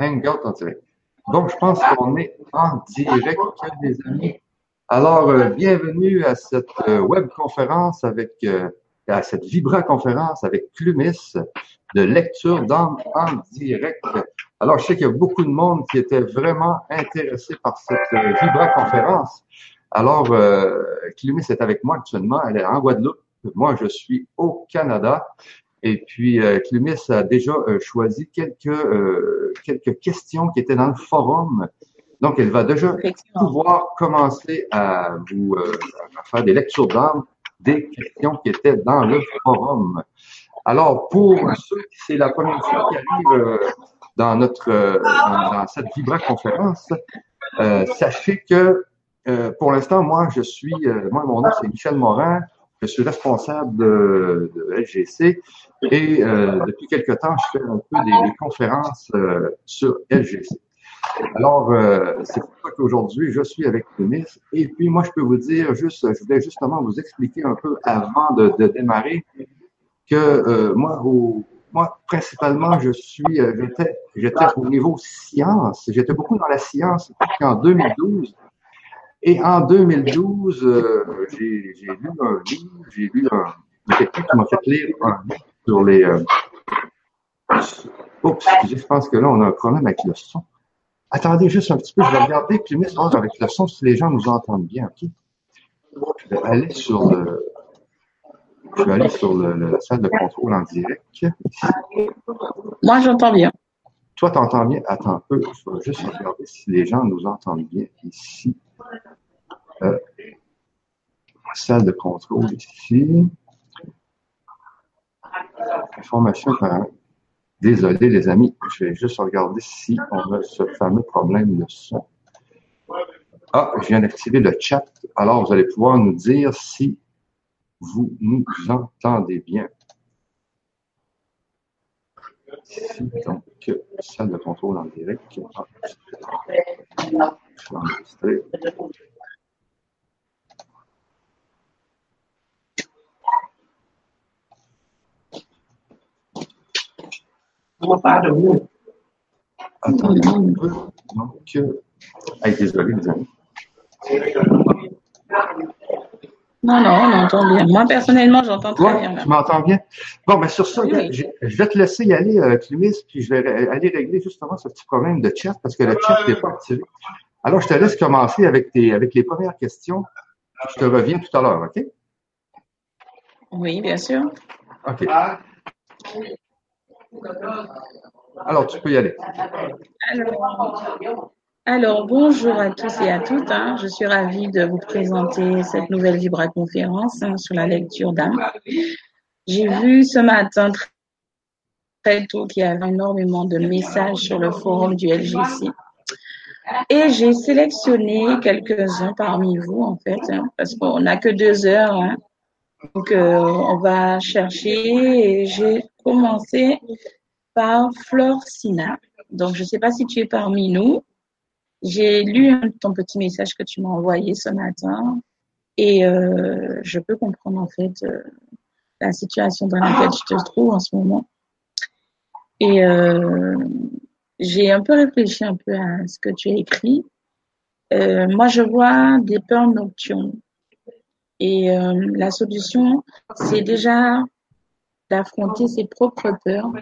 Hangout en direct. Donc, je pense qu'on est en direct, les amis. Alors, euh, bienvenue à cette euh, web conférence avec, euh, à cette Vibra conférence avec Clumis de lecture d'âme en direct. Alors, je sais qu'il y a beaucoup de monde qui était vraiment intéressé par cette Vibra conférence. Alors, Clumis est avec moi actuellement. Elle est en Guadeloupe. Moi, je suis au Canada. Et puis, euh, Clumis a déjà euh, choisi quelques, euh, quelques questions qui étaient dans le forum. Donc, elle va déjà pouvoir commencer à vous à faire des lectures d'âme des questions qui étaient dans le forum. Alors, pour ceux qui c'est la première fois qui arrivent dans notre dans, cette Vibra conférence, sachez que pour l'instant, moi, je suis, moi, mon nom c'est Michel Morin. Je suis responsable de, de LGC et euh, depuis quelque temps, je fais un peu des, conférences euh, sur LGC. Alors, euh, c'est pour ça qu'aujourd'hui, je suis avec Denis. Et puis, moi, je peux vous dire juste, je voulais justement vous expliquer un peu avant de, de démarrer que moi, au, moi, principalement, je suis, j'étais, j'étais au niveau science. J'étais beaucoup dans la science en 2012. Et en 2012, euh, j'ai lu un livre, j'ai lu un, quelqu'un qui m'a fait lire un livre sur les. Euh... Oups, je pense que là, on a un problème avec le son. Attendez juste un petit peu, je vais regarder puis mettre avec le son si les gens nous entendent bien, ok? Je vais aller sur le. Je vais aller sur le, la salle de contrôle en direct. Moi, j'entends bien. Toi, tu entends bien? Attends un peu, je vais juste regarder si les gens nous entendent bien ici. Euh, salle de contrôle ici. Information Désolé les amis, je vais juste regarder si on a ce fameux problème de son. Ah, je viens d'activer le chat. Alors, vous allez pouvoir nous dire si vous nous entendez bien. Ici, donc, salle de contrôle en direct. Ah, je de Attendez un peu. Donc, euh... désolé, les amis. Non, non, on entend bien. Moi, personnellement, j'entends très bien. Tu m'entends bien? Bon, ben sur ça, je, vais te laisser y aller, euh, Clémis, puis je vais aller régler justement ce petit problème de chat parce que le chat n'est pas activé. Alors, je te laisse commencer avec, tes, avec les premières questions. Je te reviens tout à l'heure, OK? Oui, bien sûr. OK. Alors, tu peux y aller. Alors, bonjour à tous et à toutes. Hein. Je suis ravie de vous présenter cette nouvelle Vibra conférence hein, sur la lecture d'âme. J'ai vu ce matin très tôt qu'il y avait énormément de messages sur le forum du LGC. Et j'ai sélectionné quelques-uns parmi vous, en fait, hein, parce qu'on n'a que deux heures. Donc, euh, on va chercher et j'ai commencer par Flore Sina. Donc, je ne sais pas si tu es parmi nous. J'ai lu ton petit message que tu m'as envoyé ce matin et euh, je peux comprendre en fait euh, la situation dans laquelle tu te trouves en ce moment. Et euh, j'ai un peu réfléchi un peu à ce que tu as écrit. moi, je vois des peurs nocturnes. Et la solution, c'est déjà d'affronter ses propres peurs,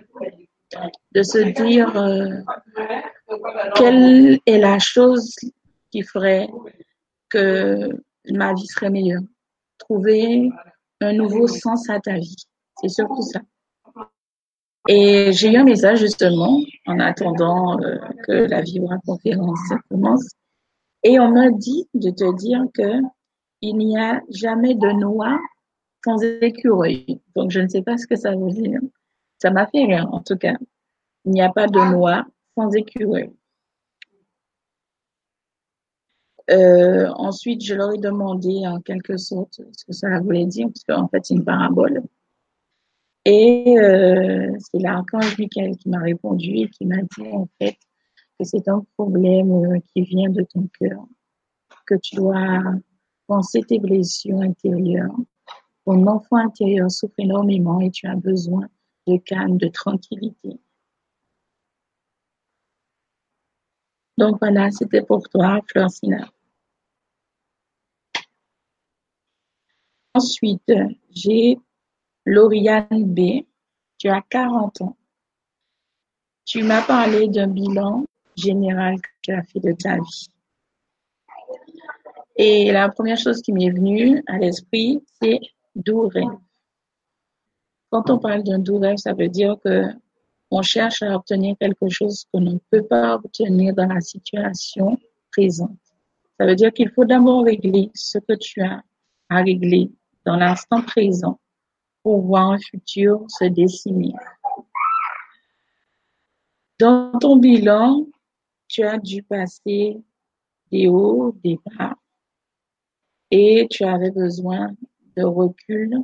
de se dire euh, quelle est la chose qui ferait que ma vie serait meilleure. Trouver un nouveau sens à ta vie. C'est surtout ça. Et j'ai eu un message justement en attendant euh, que la Vibra conférence commence. Et on m'a dit de te dire que il n'y a jamais de noix sans écureuil. Donc, je ne sais pas ce que ça veut dire. Ça m'a fait rire, en tout cas. Il n'y a pas de noix sans écureuil. Euh, ensuite, je leur ai demandé en quelque sorte ce que ça voulait dire, parce qu'en fait, c'est une parabole. Et euh, c'est l'archange Michael qui m'a répondu et qui m'a dit en fait que c'est un problème euh, qui vient de ton cœur, que tu dois penser tes blessures intérieures ton enfant intérieur souffre énormément et tu as besoin de calme, de tranquillité. Donc voilà, c'était pour toi, Fleur Sina. Ensuite, j'ai Lauriane B. Tu as 40 ans. Tu m'as parlé d'un bilan général que tu as fait de ta vie. Et la première chose qui m'est venue à l'esprit, c'est doux rêve. Quand on parle d'un doux rêve, ça veut dire que on cherche à obtenir quelque chose qu'on ne peut pas obtenir dans la situation présente. Ça veut dire qu'il faut d'abord régler ce que tu as à régler dans l'instant présent pour voir un futur se dessiner. Dans ton bilan, tu as dû passer des hauts, des bas, et tu avais besoin de recul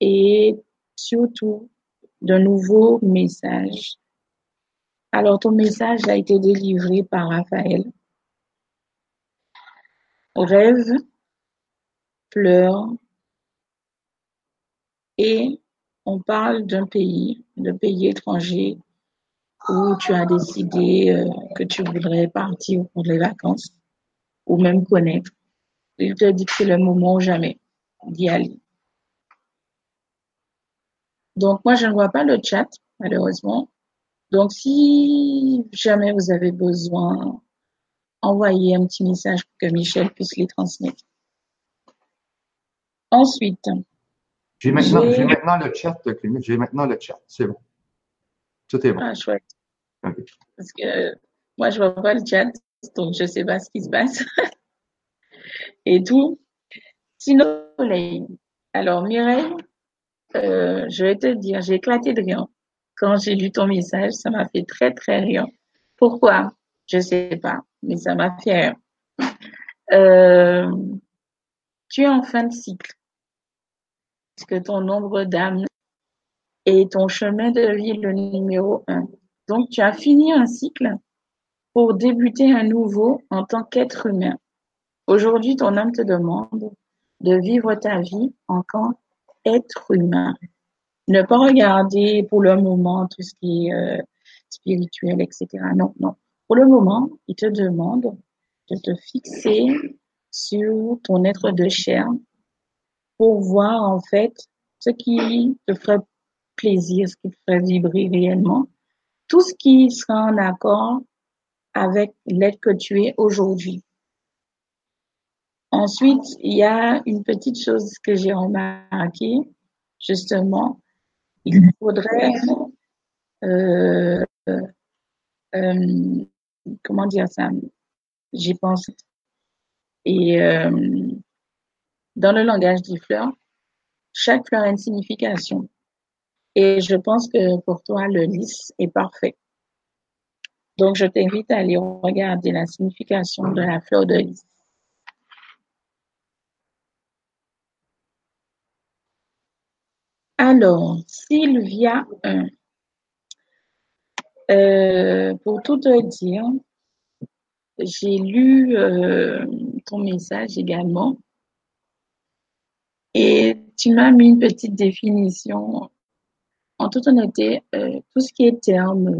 et surtout de nouveaux messages. Alors, ton message a été délivré par Raphaël. Rêve, pleure, et on parle d'un pays, d'un pays étranger où tu as décidé euh, que tu voudrais partir pour les vacances ou même connaître. Il te dit que c'est le moment ou jamais aller. Donc, moi, je ne vois pas le chat, malheureusement. Donc, si jamais vous avez besoin, envoyez un petit message pour que Michel puisse les transmettre. Ensuite, j'ai maintenant, maintenant, le chat. J'ai maintenant le chat. C'est bon. Tout est bon. Ah, chouette. Parce que moi, je vois pas le chat, donc je sais pas ce qui se passe. Et tout. Sinon, alors Mireille, euh, je vais te dire, j'ai éclaté de rire. Quand j'ai lu ton message, ça m'a fait très, très rire. Pourquoi? Je sais pas, mais ça m'a fait rire. Euh, tu es en fin de cycle que ton nombre d'âmes est ton chemin de vie le numéro un? Donc, tu as fini un cycle pour débuter un nouveau en tant qu'être humain. Aujourd'hui, ton âme te demande de vivre ta vie en tant qu'être humain. Ne pas regarder pour le moment tout ce qui est euh, spirituel, etc. Non, non. Pour le moment, il te demande de te fixer sur ton être de chair pour voir en fait ce qui te ferait plaisir, ce qui te ferait vibrer réellement, tout ce qui sera en accord avec l'être que tu es aujourd'hui. Ensuite, il y a une petite chose que j'ai remarqué, justement, il faudrait, euh, euh, comment dire ça, j'y pense, et euh, dans le langage des fleurs, chaque fleur a une signification. Et je pense que pour toi, le lys est parfait. Donc, je t'invite à aller regarder la signification de la fleur de lys. Alors, Sylvia 1. Euh, pour tout te dire, j'ai lu euh, ton message également et tu m'as mis une petite définition. En toute honnêteté, euh, tout ce qui est termes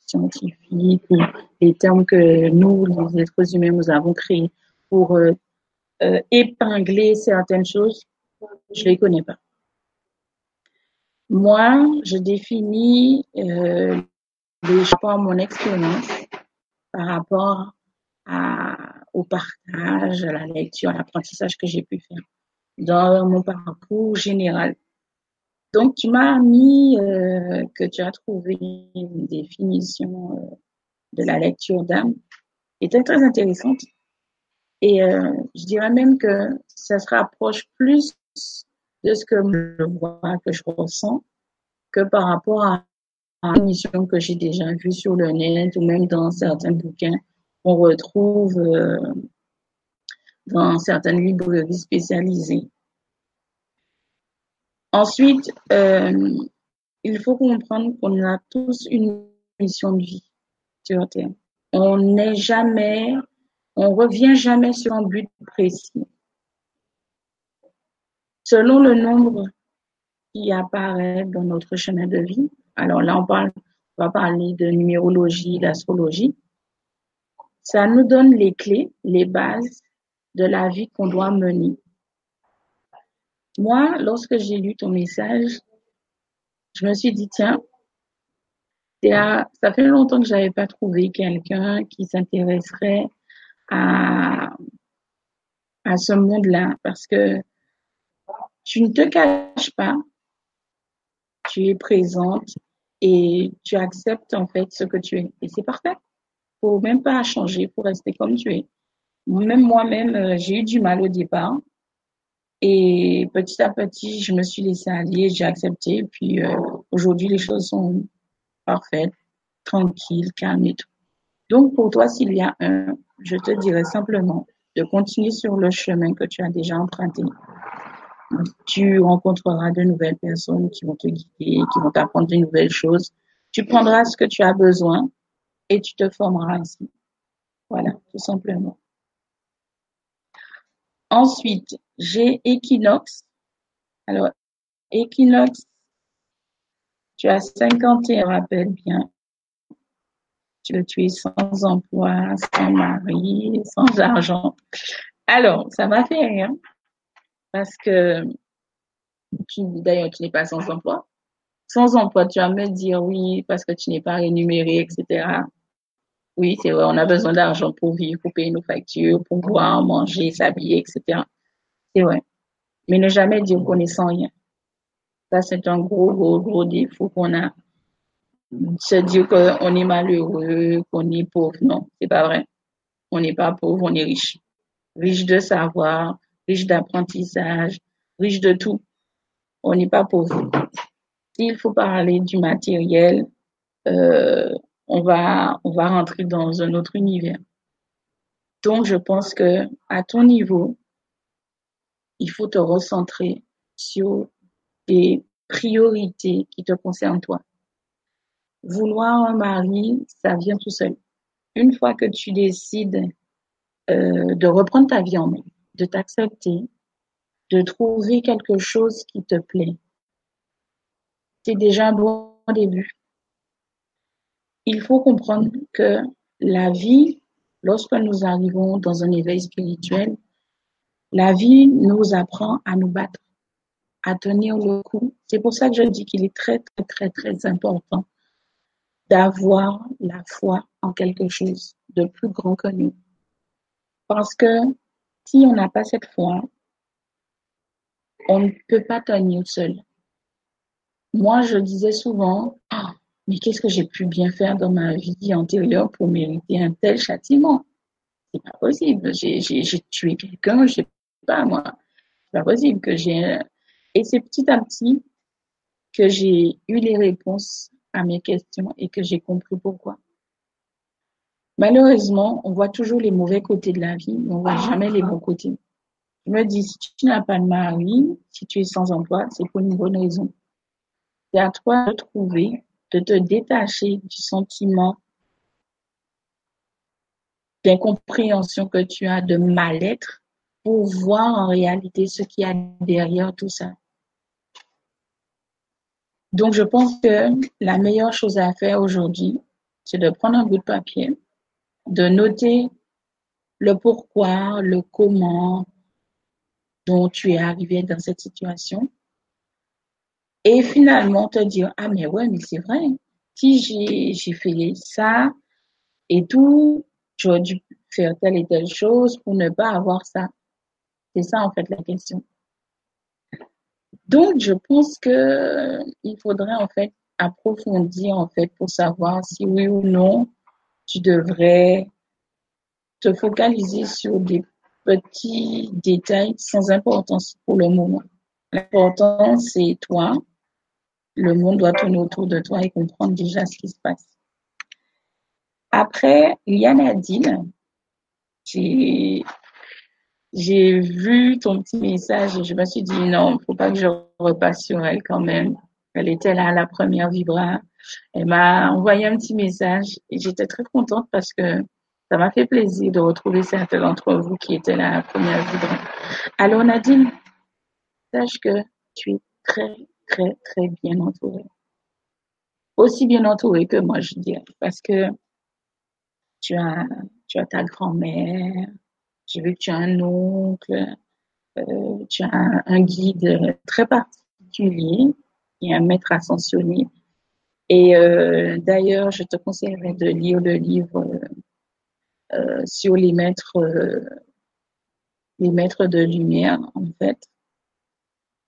scientifiques ou les termes que nous, les êtres humains, nous avons créés pour épingler certaines choses, je les connais pas. Moi, je définis les par mon expérience par rapport à, au partage, à la lecture, à l'apprentissage que j'ai pu faire dans mon parcours général. Donc, tu m'as mis euh, que tu as trouvé une définition euh, de la lecture d'âme était très intéressante. Et euh, je dirais même que ça se rapproche plus de ce que je vois, que je ressens, que par rapport à une mission que j'ai déjà vue sur le net ou même dans certains bouquins qu'on retrouve dans certaines librairies spécialisées. Ensuite, euh, il faut comprendre qu'on a tous une mission de vie sur Terre. On n'est jamais, on revient jamais sur un but précis. Selon le nombre qui apparaît dans notre chemin de vie, alors là on va parler de numérologie, d'astrologie. ça nous donne les clés, les bases de la vie qu'on doit mener. Moi, lorsque j'ai lu ton message, je me suis dit, tiens, ça fait longtemps que j'avais pas trouvé quelqu'un qui s'intéresserait à, à ce monde-là parce que tu ne te caches pas, tu es présente et tu acceptes en fait ce que tu es. Et c'est parfait. Faut même pas changer, pour rester comme tu es. Même moi-même, euh, j'ai eu du mal au départ. Et petit à petit, je me suis laissée aller, j'ai accepté. Et puis euh, aujourd'hui, les choses sont parfaites, tranquilles, calmes et tout. Donc pour toi, s'il y a un, je te dirais simplement de continuer sur le chemin que tu as déjà emprunté. Tu rencontreras de nouvelles personnes qui vont te guider, qui vont t'apprendre de nouvelles choses. Tu prendras ce que tu as besoin et tu te formeras ainsi. Voilà, tout simplement. Ensuite, j'ai Equinox. Alors, Equinox, tu as 51, rappelle bien. Tu, tu es sans emploi, sans mari, sans argent. Alors, ça m'a fait rien. Parce que, d'ailleurs, tu n'es pas sans emploi. Sans emploi, tu vas me dire oui, parce que tu n'es pas rémunéré, etc. Oui, c'est vrai, on a besoin d'argent pour vivre, pour payer nos factures, pour boire, manger, s'habiller, etc. C'est vrai. Mais ne jamais dire qu'on est sans rien. Ça, c'est un gros, gros, gros défaut qu'on a. Se dire qu'on est malheureux, qu'on est pauvre. Non, c'est pas vrai. On n'est pas pauvre, on est riche. Riche de savoir, riche d'apprentissage, riche de tout. On n'est pas pauvre. S'il faut parler du matériel, euh, on va, on va rentrer dans un autre univers. Donc, je pense que à ton niveau, il faut te recentrer sur des priorités qui te concernent toi. Vouloir un mari, ça vient tout seul. Une fois que tu décides euh, de reprendre ta vie en main, de t'accepter, de trouver quelque chose qui te plaît, c'est déjà un bon début. Il faut comprendre que la vie, lorsque nous arrivons dans un éveil spirituel, la vie nous apprend à nous battre, à tenir le coup. C'est pour ça que je dis qu'il est très, très, très, très important d'avoir la foi en quelque chose de plus grand que nous. Parce que si on n'a pas cette foi, on ne peut pas tenir seul. Moi, je disais souvent, ah, mais qu'est-ce que j'ai pu bien faire dans ma vie antérieure pour mériter un tel châtiment? C'est pas possible. J'ai tué quelqu'un, je sais pas moi. C'est pas possible que j'ai. Et c'est petit à petit que j'ai eu les réponses à mes questions et que j'ai compris pourquoi. Malheureusement, on voit toujours les mauvais côtés de la vie, mais on voit jamais les bons côtés. Je me dis, si tu n'as pas de mari, si tu es sans emploi, c'est pour une bonne raison. C'est à toi de trouver de te détacher du sentiment d'incompréhension que tu as, de mal-être, pour voir en réalité ce qu'il y a derrière tout ça. Donc, je pense que la meilleure chose à faire aujourd'hui, c'est de prendre un bout de papier, de noter le pourquoi, le comment dont tu es arrivé dans cette situation et finalement te dire, ah mais ouais, mais c'est vrai, si j'ai, fait ça et tout, j'aurais dû faire telle et telle chose pour ne pas avoir ça. C'est ça en fait la question. Donc je pense que il faudrait en fait approfondir en fait pour savoir si oui ou non tu devrais te focaliser sur des petits détails sans importance pour le moment. L'important c'est toi, le monde doit tourner autour de toi et comprendre déjà ce qui se passe. Après, il y a Nadine. J'ai, j'ai vu ton petit message et je me suis dit non, faut pas que je repasse sur elle quand même. Elle était là à la première vibra. Elle m'a envoyé un petit message et j'étais très contente parce que ça m'a fait plaisir de retrouver certains d'entre vous qui étaient la première vibra. Alors Nadine, sache que tu es très très, très bien entouré. Aussi bien entouré que moi, je dirais, parce que tu as, ta grand-mère, que tu as un oncle, euh, tu as un, guide très particulier et un maître ascensionné. Et euh, d'ailleurs, je te conseillerais de lire le livre euh, sur les maîtres, les maîtres de lumière, en fait.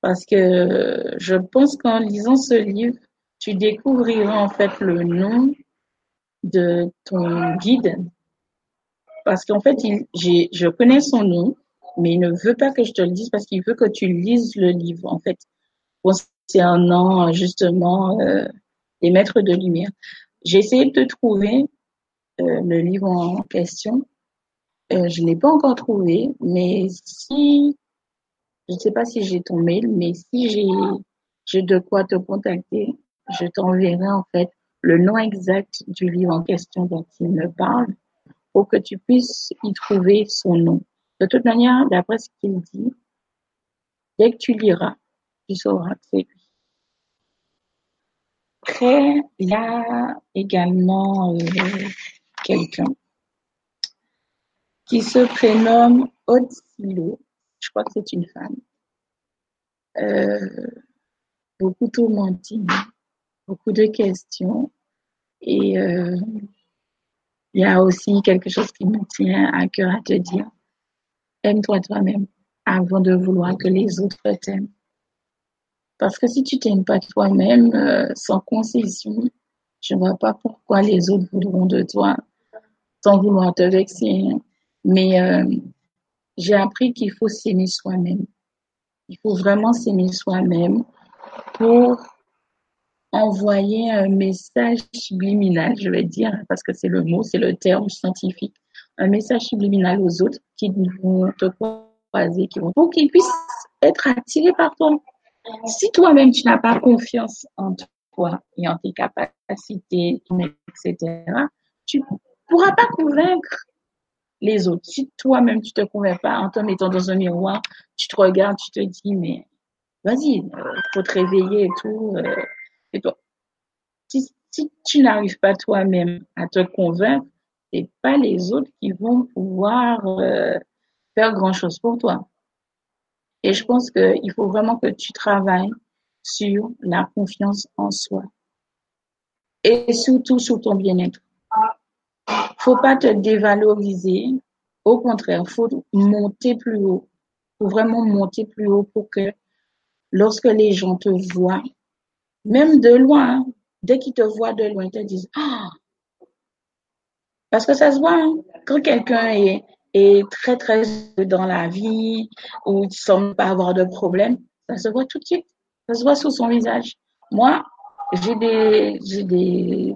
Parce que je pense qu'en lisant ce livre, tu découvriras en fait le nom de ton guide. Parce qu'en fait, il, je connais son nom, mais il ne veut pas que je te le dise parce qu'il veut que tu lises le livre, en fait, concernant justement les maîtres de lumière. J'ai essayé de trouver euh, le livre en question. Euh, je ne l'ai pas encore trouvé, mais si, je ne sais pas si j'ai ton mail, mais si j'ai, j'ai de quoi te contacter, je t'enverrai en fait le nom exact du livre en question dont il me parle pour que tu puisses y trouver son nom. De toute manière, d'après ce qu'il dit, dès que tu liras, tu sauras que c'est. Après, il y a également euh, quelqu'un qui se prénomme Odsilo. Je crois que c'est une femme. Euh, beaucoup tourmentine, beaucoup de questions. Et euh, il y a aussi quelque chose qui me tient à cœur à te dire aime-toi toi-même avant de vouloir que les autres t'aiment. Parce que si tu t'aimes pas toi-même euh, sans concession, je vois pas pourquoi les autres voudront de toi sans vouloir te vexer. Mais euh, j'ai appris qu'il faut s'aimer soi-même. Il faut vraiment s'aimer soi-même pour envoyer un message subliminal, je vais dire, parce que c'est le mot, c'est le terme scientifique, un message subliminal aux autres qui vont te croiser, qui vont, pour qu'ils puissent être attirés par toi. Si toi-même tu n'as pas confiance en toi et en tes capacités, etc., tu pourras pas convaincre les autres. Si toi-même tu te convaincs pas en te mettant dans un miroir, tu te regardes, tu te dis, mais vas-y, euh, faut te réveiller et tout. Euh, et toi. Si, si tu n'arrives pas toi-même à te convaincre, c'est pas les autres qui vont pouvoir euh, faire grand chose pour toi. Et je pense qu'il faut vraiment que tu travailles sur la confiance en soi. Et surtout sur ton bien-être. Faut pas te dévaloriser. Au contraire, faut monter plus haut. Faut vraiment monter plus haut pour que lorsque les gens te voient, même de loin, hein, dès qu'ils te voient de loin, ils te disent, ah, parce que ça se voit, hein. quand quelqu'un est, est très, très dans la vie, ou il semble pas avoir de problème, ça se voit tout de suite. Ça se voit sur son visage. Moi, j'ai des, j'ai des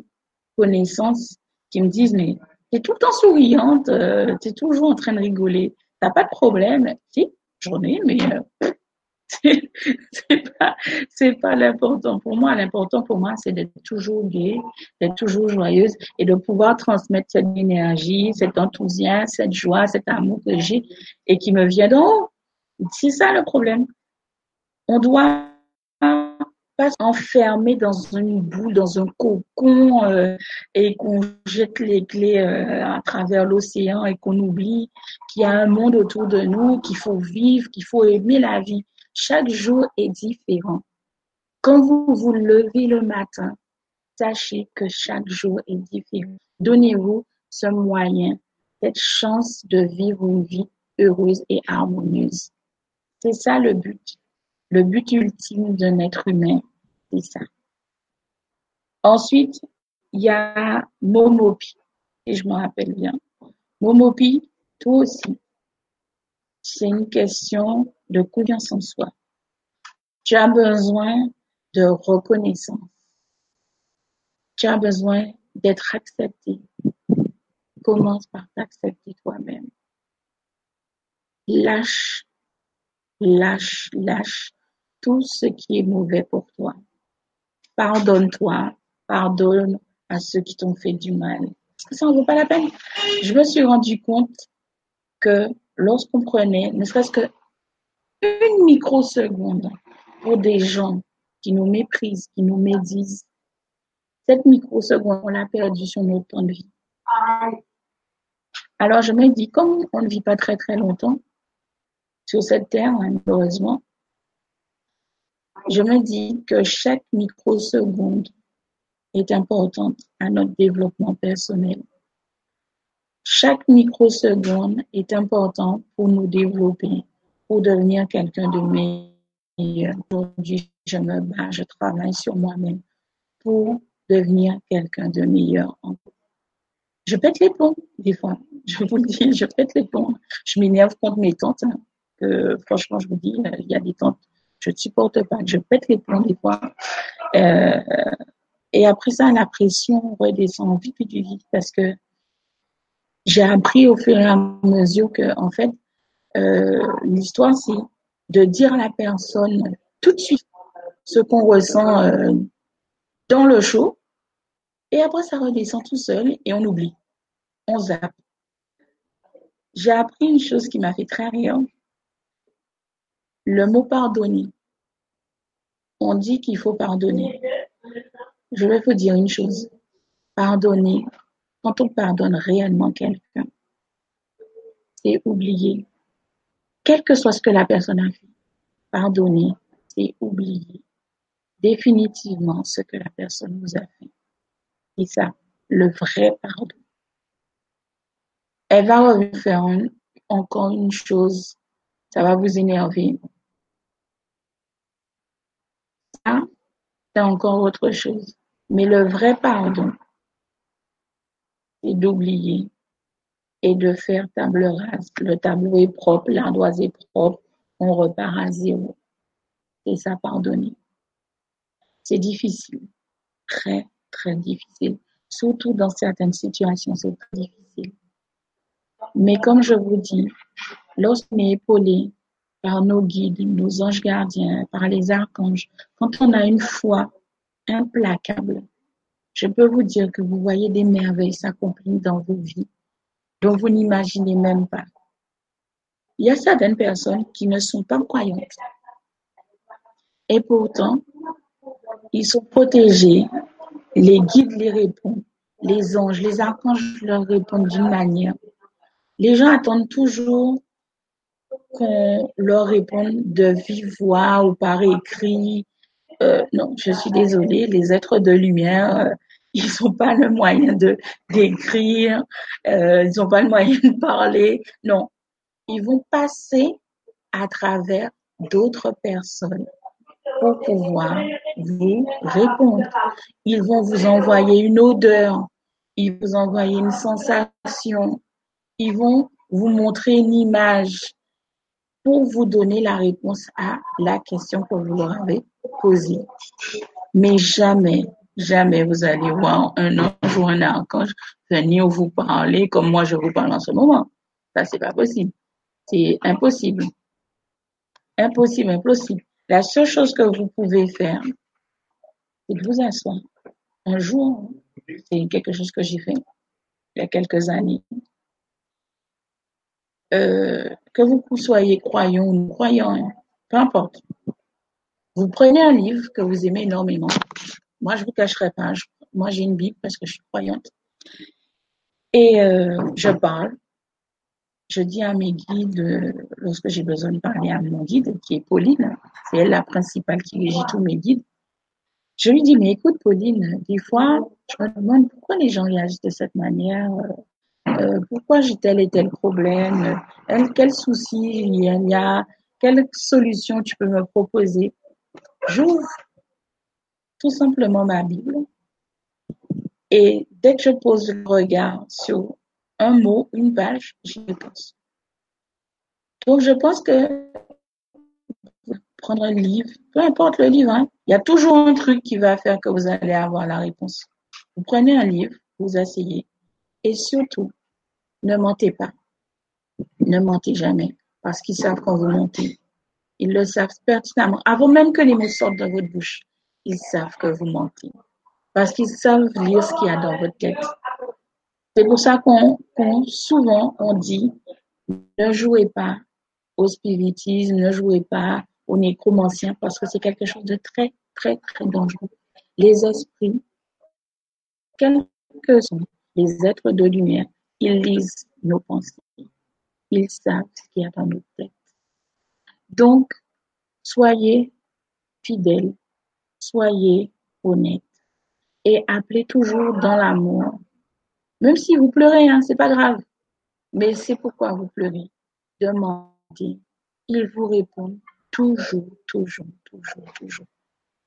connaissances qui me disent, mais tu es tout le temps souriante, euh, tu es toujours en train de rigoler, t'as pas de problème. Si, j'en ai, mais euh, c'est pas, pas l'important pour moi. L'important pour moi, c'est d'être toujours gai, d'être toujours joyeuse et de pouvoir transmettre cette énergie, cet enthousiasme, cette joie, cet amour que j'ai et qui me vient d'en C'est ça le problème. On doit pas s'enfermer dans une boule, dans un cocon euh, et qu'on jette les clés euh, à travers l'océan et qu'on oublie qu'il y a un monde autour de nous, qu'il faut vivre, qu'il faut aimer la vie. Chaque jour est différent. Quand vous vous levez le matin, sachez que chaque jour est différent. Donnez-vous ce moyen, cette chance de vivre une vie heureuse et harmonieuse. C'est ça le but. Le but ultime d'un être humain, c'est ça. Ensuite, il y a Momopi, et je me rappelle bien. Momopi, toi aussi, c'est une question de confiance en soi. Tu as besoin de reconnaissance. Tu as besoin d'être accepté. Commence par t'accepter toi-même. Lâche, lâche, lâche tout ce qui est mauvais pour toi. Pardonne-toi, pardonne à ceux qui t'ont fait du mal. Ça ne vaut pas la peine. Je me suis rendu compte que lorsqu'on prenait ne serait-ce que une microseconde pour des gens qui nous méprisent, qui nous médisent, cette microseconde, on l'a perdue sur notre temps de vie. Alors je me dis, comme on ne vit pas très très longtemps sur cette terre, hein, malheureusement, je me dis que chaque microseconde est importante à notre développement personnel. Chaque microseconde est important pour nous développer, pour devenir quelqu'un de meilleur. Aujourd'hui, je me bats, je travaille sur moi-même pour devenir quelqu'un de meilleur Je pète les plombs, des fois. Je vous le dis, je pète les plombs. Je m'énerve contre mes tantes. Hein, que, franchement, je vous dis, euh, il y a des tantes, je ne supporte pas. Je pète les plombs, des fois. Euh, et après ça, la pression redescend vite, vite, vite, parce que j'ai appris au fur et à mesure que, en fait, euh, l'histoire, c'est de dire à la personne tout de suite ce qu'on ressent euh, dans le show, et après ça redescend tout seul et on oublie, on zappe. J'ai appris une chose qui m'a fait très rire, le mot pardonner. On dit qu'il faut pardonner. Je vais vous dire une chose, pardonner, quand on pardonne réellement quelqu'un, c'est oublier. Quel que soit ce que la personne a fait, pardonner, c'est oublier définitivement ce que la personne vous a fait. Et ça, le vrai pardon. Elle va refaire encore une chose, ça va vous énerver. Ça, c'est encore autre chose. Mais le vrai pardon, d'oublier et de faire table rase. Le tableau est propre, l'ardoise est propre, on repart à zéro. Et ça, pardonner. C'est difficile, très, très difficile. Surtout dans certaines situations, c'est très difficile. Mais comme je vous dis, lorsqu'on est épaulé par nos guides, nos anges gardiens, par les archanges, quand on a une foi implacable, je peux vous dire que vous voyez des merveilles s'accomplir dans vos vies dont vous n'imaginez même pas. Il y a certaines personnes qui ne sont pas croyantes. Et pourtant, ils sont protégés. Les guides les répondent. Les anges, les archanges leur répondent d'une manière. Les gens attendent toujours qu'on leur réponde de vive voix ou par écrit. Euh, non, je suis désolée, les êtres de lumière, euh, ils n'ont pas le moyen de d'écrire, euh, ils n'ont pas le moyen de parler. Non, ils vont passer à travers d'autres personnes pour pouvoir vous répondre. Ils vont vous envoyer une odeur, ils vous envoyer une sensation, ils vont vous montrer une image pour vous donner la réponse à la question que vous leur avez posée. Mais jamais Jamais vous allez voir un ange ou un archange venir vous parler comme moi je vous parle en ce moment. Ça, c'est pas possible. C'est impossible. Impossible, impossible. La seule chose que vous pouvez faire, c'est de vous asseoir. Un jour, c'est quelque chose que j'ai fait il y a quelques années. Euh, que vous soyez croyant ou non croyant, peu importe. Vous prenez un livre que vous aimez énormément, moi, je vous cacherai pas. moi, j'ai une Bible parce que je suis croyante. Et euh, je parle. Je dis à mes guides, euh, lorsque j'ai besoin de parler à mon guide, qui est Pauline, c'est elle la principale qui régit tous mes guides. Je lui dis, mais écoute, Pauline, des fois, je me demande pourquoi les gens réagissent de cette manière. Euh, pourquoi j'ai tel et tel problème Quel souci il y a Quelle solution tu peux me proposer J'ouvre tout simplement ma Bible. Et dès que je pose le regard sur un mot, une page, j'y pense. Donc, je pense que prendre un livre, peu importe le livre, hein, il y a toujours un truc qui va faire que vous allez avoir la réponse. Vous prenez un livre, vous asseyez, et surtout, ne mentez pas. Ne mentez jamais, parce qu'ils savent quand vous mentez. Ils le savent pertinemment, avant même que les mots sortent de votre bouche ils savent que vous mentez. Parce qu'ils savent lire ce qu'il y a dans votre tête. C'est pour ça qu'on, souvent, on dit, ne jouez pas au spiritisme, ne jouez pas au nécromancien, parce que c'est quelque chose de très, très, très dangereux. Les esprits, quels que sont les êtres de lumière, ils lisent nos pensées. Ils savent ce qu'il y a dans nos têtes. Donc, soyez fidèles, soyez honnêtes et appelez toujours dans l'amour. Même si vous pleurez, hein, c'est pas grave. Mais c'est pourquoi vous pleurez. Demandez. Ils vous répondent toujours, toujours, toujours, toujours.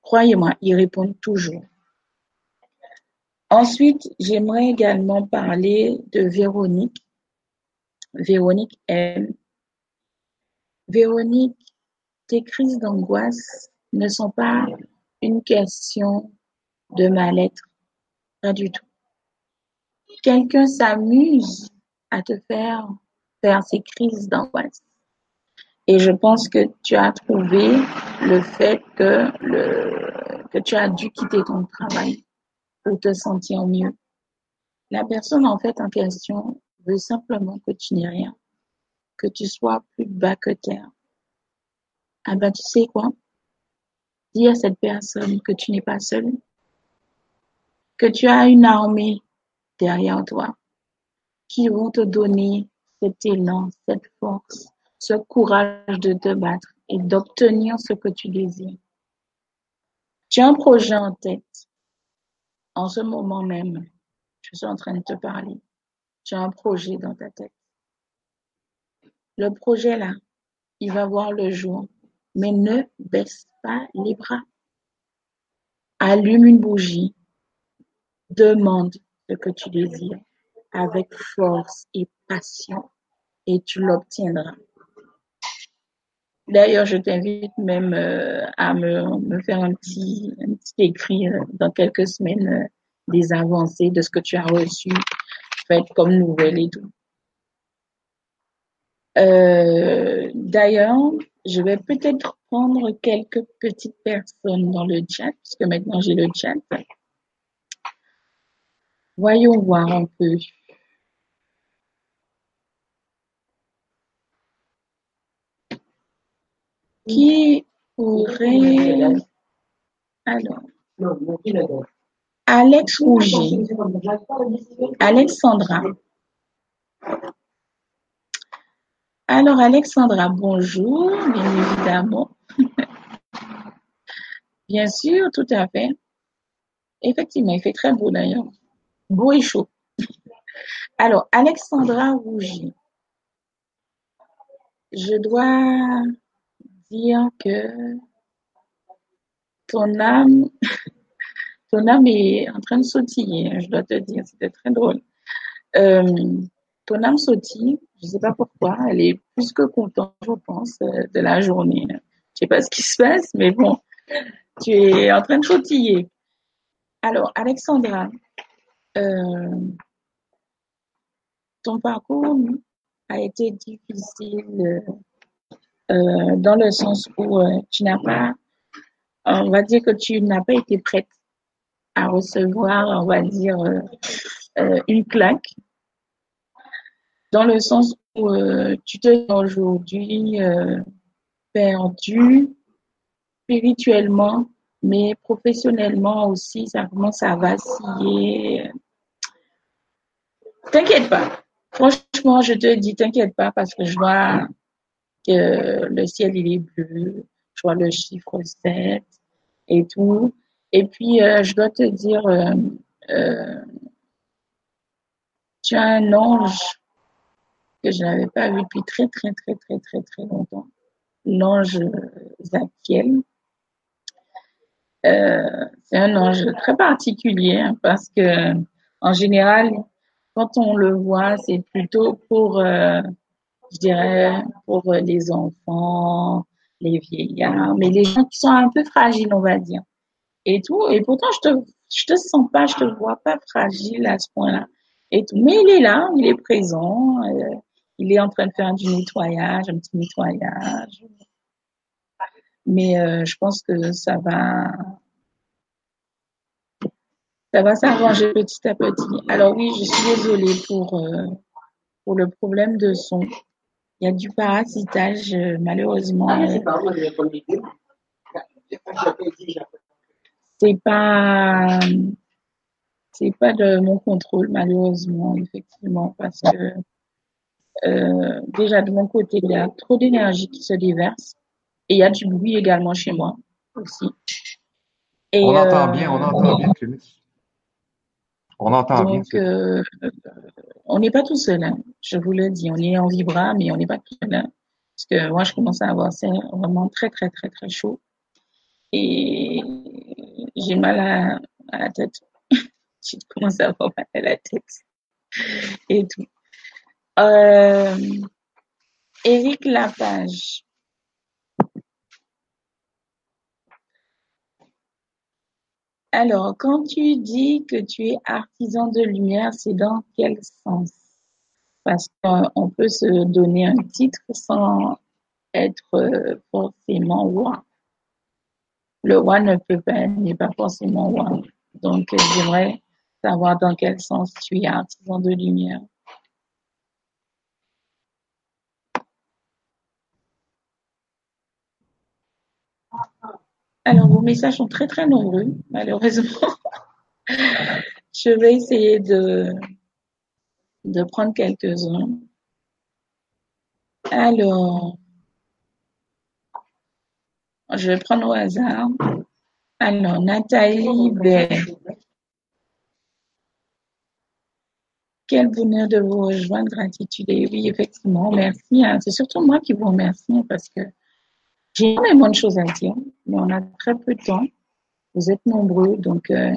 Croyez-moi, ils répondent toujours. Ensuite, j'aimerais également parler de Véronique. Véronique M. Véronique, tes crises d'angoisse ne sont pas une question de mal-être, pas du tout. Quelqu'un s'amuse à te faire faire ces crises d'angoisse. Et je pense que tu as trouvé le fait que, que tu as dû quitter ton travail pour te sentir mieux. La personne en fait en question veut simplement que tu n'aies rien, que tu sois plus bas que terre. Ah ben tu sais quoi? Dis à cette personne que tu n'es pas seul, que tu as une armée derrière toi qui vont te donner cet élan, cette force, ce courage de te battre et d'obtenir ce que tu désires. Tu as un projet en tête en ce moment même, je suis en train de te parler. Tu as un projet dans ta tête. Le projet là, il va voir le jour, mais ne baisse pas les bras. Allume une bougie. Demande ce que tu désires avec force et passion et tu l'obtiendras. D'ailleurs, je t'invite même euh, à me, faire un petit, écrit euh, dans quelques semaines euh, des avancées de ce que tu as reçu, fait comme nouvelle et tout. D'ailleurs, je vais peut-être prendre quelques petites personnes dans le chat, puisque maintenant j'ai le chat. Voyons voir un peu. Qui pourrait... Alors. Alex Rougy. Alexandra. Alors, Alexandra, bonjour, bien évidemment. bien sûr, tout à fait. Effectivement, il fait très beau d'ailleurs. Beau et chaud. Alors, Alexandra Rougy. Je dois dire que ton âme, ton âme est en train de sautiller, hein, je dois te dire, c'était très drôle. Euh, ton âme sautille, je ne sais pas pourquoi, elle est plus que contente, je pense, euh, de la journée. Je sais pas ce qui se passe, mais bon, tu es en train de sautiller. Alors, Alexandra, euh, ton parcours a été difficile euh, dans le sens où tu n'as pas, on va dire que tu n'as pas été prête à recevoir, on va dire, une claque, dans le sens où tu te sens aujourd'hui perdu spirituellement, mais professionnellement aussi, ça commence à vaciller. T'inquiète pas. Franchement, je te dis, t'inquiète pas parce que je vois que le ciel il est bleu, je vois le chiffre 7 et tout. Et puis, euh, je dois te dire, euh, euh, tu as un ange que je n'avais pas vu depuis très, très, très, très, très, très longtemps. L'ange Zakiel. c'est un ange très particulier hein, parce que, en général, quand on le voit, c'est plutôt pour je dirais, pour les enfants, les vieillards, mais les gens qui sont un peu fragiles, on va dire. Et tout. Et pourtant, je te, je te sens pas, je te vois pas fragile à ce point-là. Et tout. Mais il est là, il est présent, euh, il est en train de faire du nettoyage, un petit nettoyage. Mais euh, je pense que ça va, ça va s'arranger petit à petit. Alors oui, je suis désolée pour euh, pour le problème de son. Il y a du parasitage, euh, malheureusement. Ah, c'est pas, c'est pas de mon contrôle, malheureusement, effectivement, parce que euh, déjà de mon côté, il y a trop d'énergie qui se déverse et il y a du bruit également chez moi aussi. Et, on entend bien, on entend bien, Clémis. On entend bien. Donc, euh, on n'est pas tout seul, hein. je vous le dis. On est en vibra, mais on n'est pas tout seul. Hein. Parce que moi, je commence à avoir vraiment très, très, très, très chaud. Et j'ai mal à, la tête. je commence à avoir mal à la tête. Et tout. Euh, Éric Lapage. Alors, quand tu dis que tu es artisan de lumière, c'est dans quel sens? Parce qu'on peut se donner un titre sans être euh, forcément roi. Le roi ne peut pas, n'est pas forcément roi. Donc, j'aimerais savoir dans quel sens tu es artisan de lumière. Alors, vos messages sont très, très nombreux, malheureusement. Je vais essayer de, prendre quelques-uns. Alors, je vais prendre au hasard. Alors, Nathalie Quel bonheur de vous rejoindre, gratitude. Et oui, effectivement, merci. Hein. C'est surtout moi qui vous remercie parce que j'ai énormément de choses à dire, mais on a très peu de temps. Vous êtes nombreux, donc euh,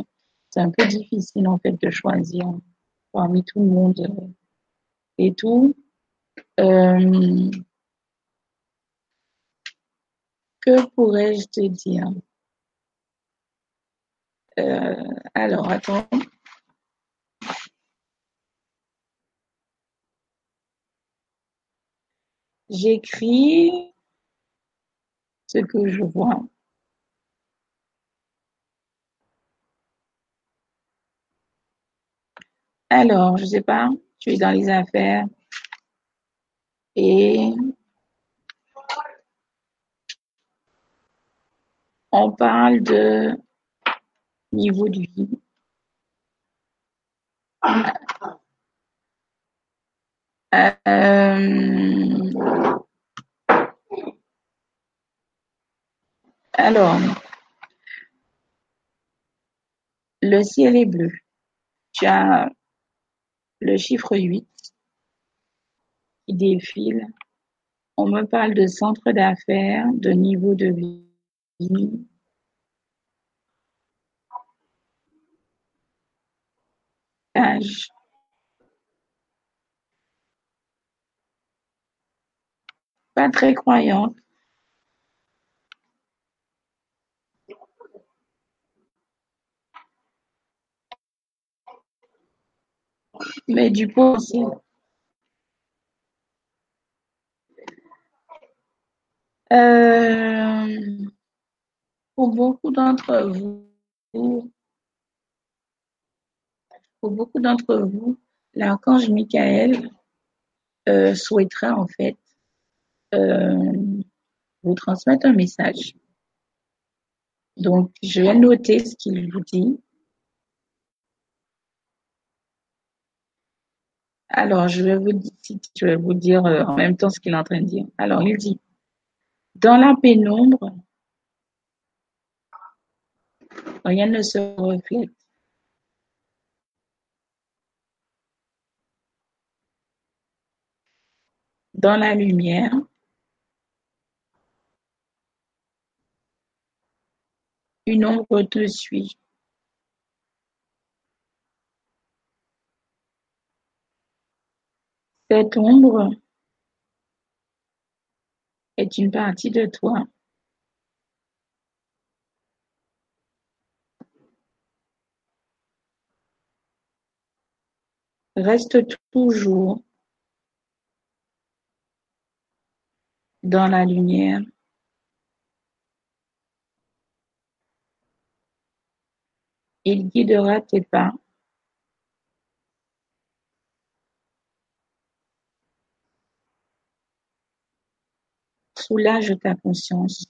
c'est un peu difficile en fait de choisir parmi tout le monde euh, et tout. Euh, que pourrais-je te dire? Alors, attends. J'écris ce que je vois. Alors, je sais pas, tu es dans les affaires et on parle de niveau de vie. Euh, Alors, le ciel est bleu. Tu as le chiffre 8 qui défile. On me parle de centre d'affaires, de niveau de vie. Âge. Pas très croyante. Mais du potentiel. Euh, pour beaucoup d'entre vous, pour beaucoup d'entre vous, l'archange Michael euh, souhaiterait en fait euh, vous transmettre un message. Donc, je vais noter ce qu'il vous dit Alors, je vais vous, dire euh, en même temps ce qu'il est en train de dire. Alors, il dit, dans la pénombre, rien ne se reflète. Dans la lumière, une ombre te suit. Cette ombre est une partie de toi. Reste toujours dans la lumière. Il guidera tes pas. Soulage ta conscience.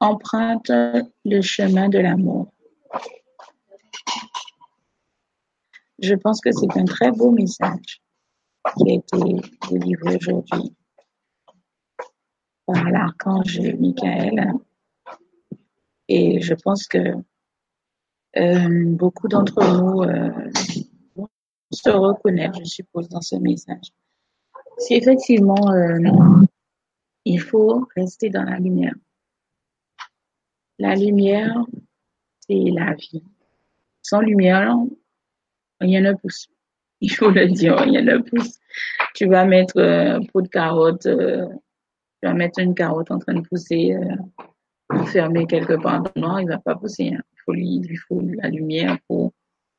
Emprunte le chemin de l'amour. je pense que c'est un très beau message qui a été délivré aujourd'hui par l'archange Michael. Et je pense que euh, beaucoup d'entre nous euh, se reconnaître, je suppose, dans ce message. Si effectivement, euh, il faut rester dans la lumière. La lumière, c'est la vie. Sans lumière, rien ne pousse. Il faut le dire, rien ne pousse. Tu vas mettre un pot de carottes, tu vas mettre une carotte en train de pousser, enfermée quelque part dans le noir, il va pas pousser. Hein faut lui, il lui faut la lumière pour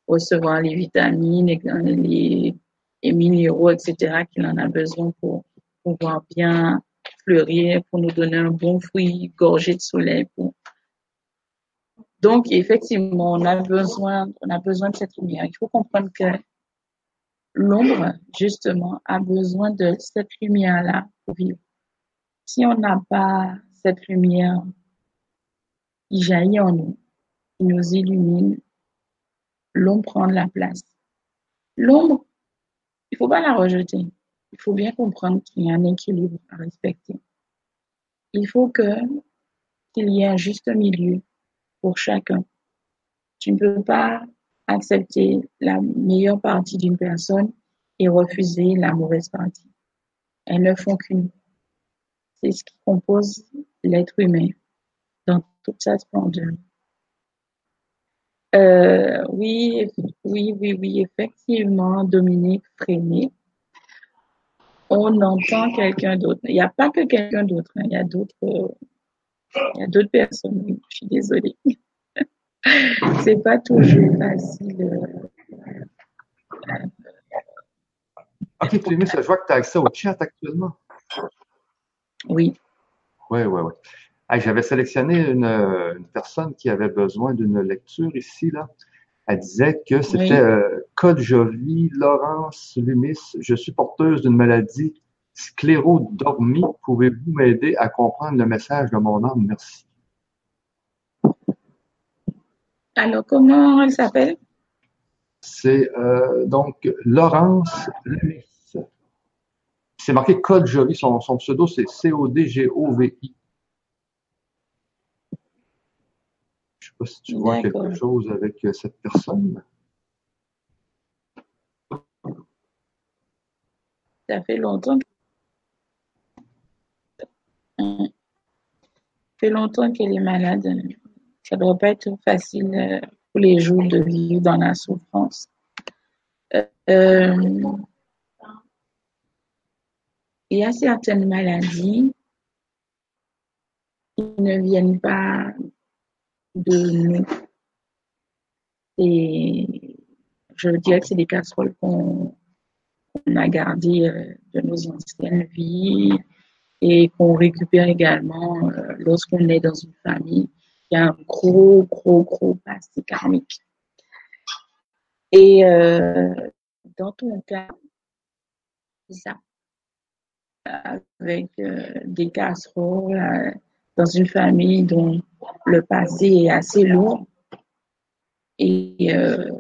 recevoir les vitamines, les, les minéraux, etc. qu'il en a besoin pour pouvoir bien fleurir, pour nous donner un bon fruit gorgé de soleil. Donc, effectivement, on a besoin, on a besoin de cette lumière. Il faut comprendre que l'ombre, justement, a besoin de cette lumière-là pour vivre. Si on n'a pas cette lumière qui jaillit en nous, nous illumine, l'ombre prend la place. L'ombre, il faut pas la rejeter. Il faut bien comprendre qu'il y a un équilibre à respecter. Il faut que qu'il y ait un juste milieu pour chacun. Tu ne peux pas accepter la meilleure partie d'une personne et refuser la mauvaise partie. Elles ne font qu'une. C'est ce qui compose l'être humain dans toute sa splendeur. Euh, oui, oui, oui, oui, effectivement, Dominique Freinet. On entend quelqu'un d'autre. Il n'y a pas que quelqu'un d'autre, hein. il y a d'autres, il y a d'autres personnes. Je suis désolée. C'est pas toujours facile. Euh, ok, Clémy, je vois que tu as accès au chat actuellement. Oui. Oui, oui, oui. J'avais sélectionné une, personne qui avait besoin d'une lecture ici. Là. Elle disait que c'était euh, Code Jolie, Laurence Lumis. Je suis porteuse d'une maladie sclérodormie. Pouvez-vous m'aider à comprendre le message de mon âme? Merci. Alors, comment elle s'appelle? C'est euh, donc Laurence Lumis. C'est marqué Code Jolie. Son, son pseudo, c'est C-O-D-G-O-V-I. sais pas si tu vois quelque chose avec euh, cette personne. Ça fait longtemps ça fait longtemps qu'elle est malade. Ça ne doit pas être facile euh, tous les jours de vivre dans la souffrance. Euh, il y a certaines maladies qui ne viennent pas de nous. Et je dirais que c'est des casseroles qu'on a gardées euh, de nos anciennes vies et qu'on récupère également euh, lorsqu'on est dans une famille qui a un gros, gros, gros passé karmique. Et euh, dans ton cas, c'est ça. Avec des casseroles, dans une famille dont le passé est assez lourd. Et euh,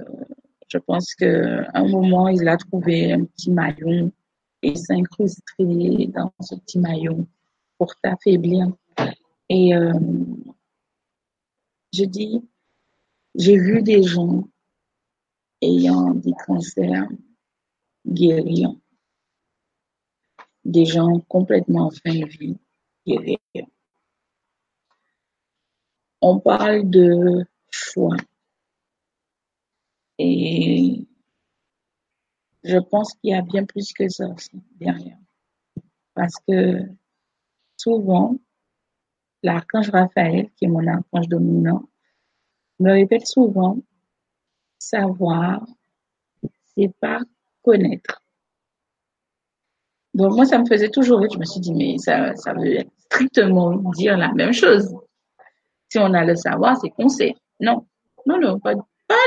je pense qu'à un moment, il a trouvé un petit maillon et s'incruster dans ce petit maillon pour t'affaiblir. Et euh, je dis, j'ai vu des gens ayant des cancers guérir, des gens complètement en fin de vie guérir on parle de choix. Et je pense qu'il y a bien plus que ça derrière. Parce que souvent, l'archange Raphaël, qui est mon archange dominant, me répète souvent, savoir, c'est pas connaître. Donc moi, ça me faisait toujours rire. Je me suis dit, mais ça, ça veut strictement dire la même chose. Si on a le savoir, c'est qu'on sait. Non, non, non, pas,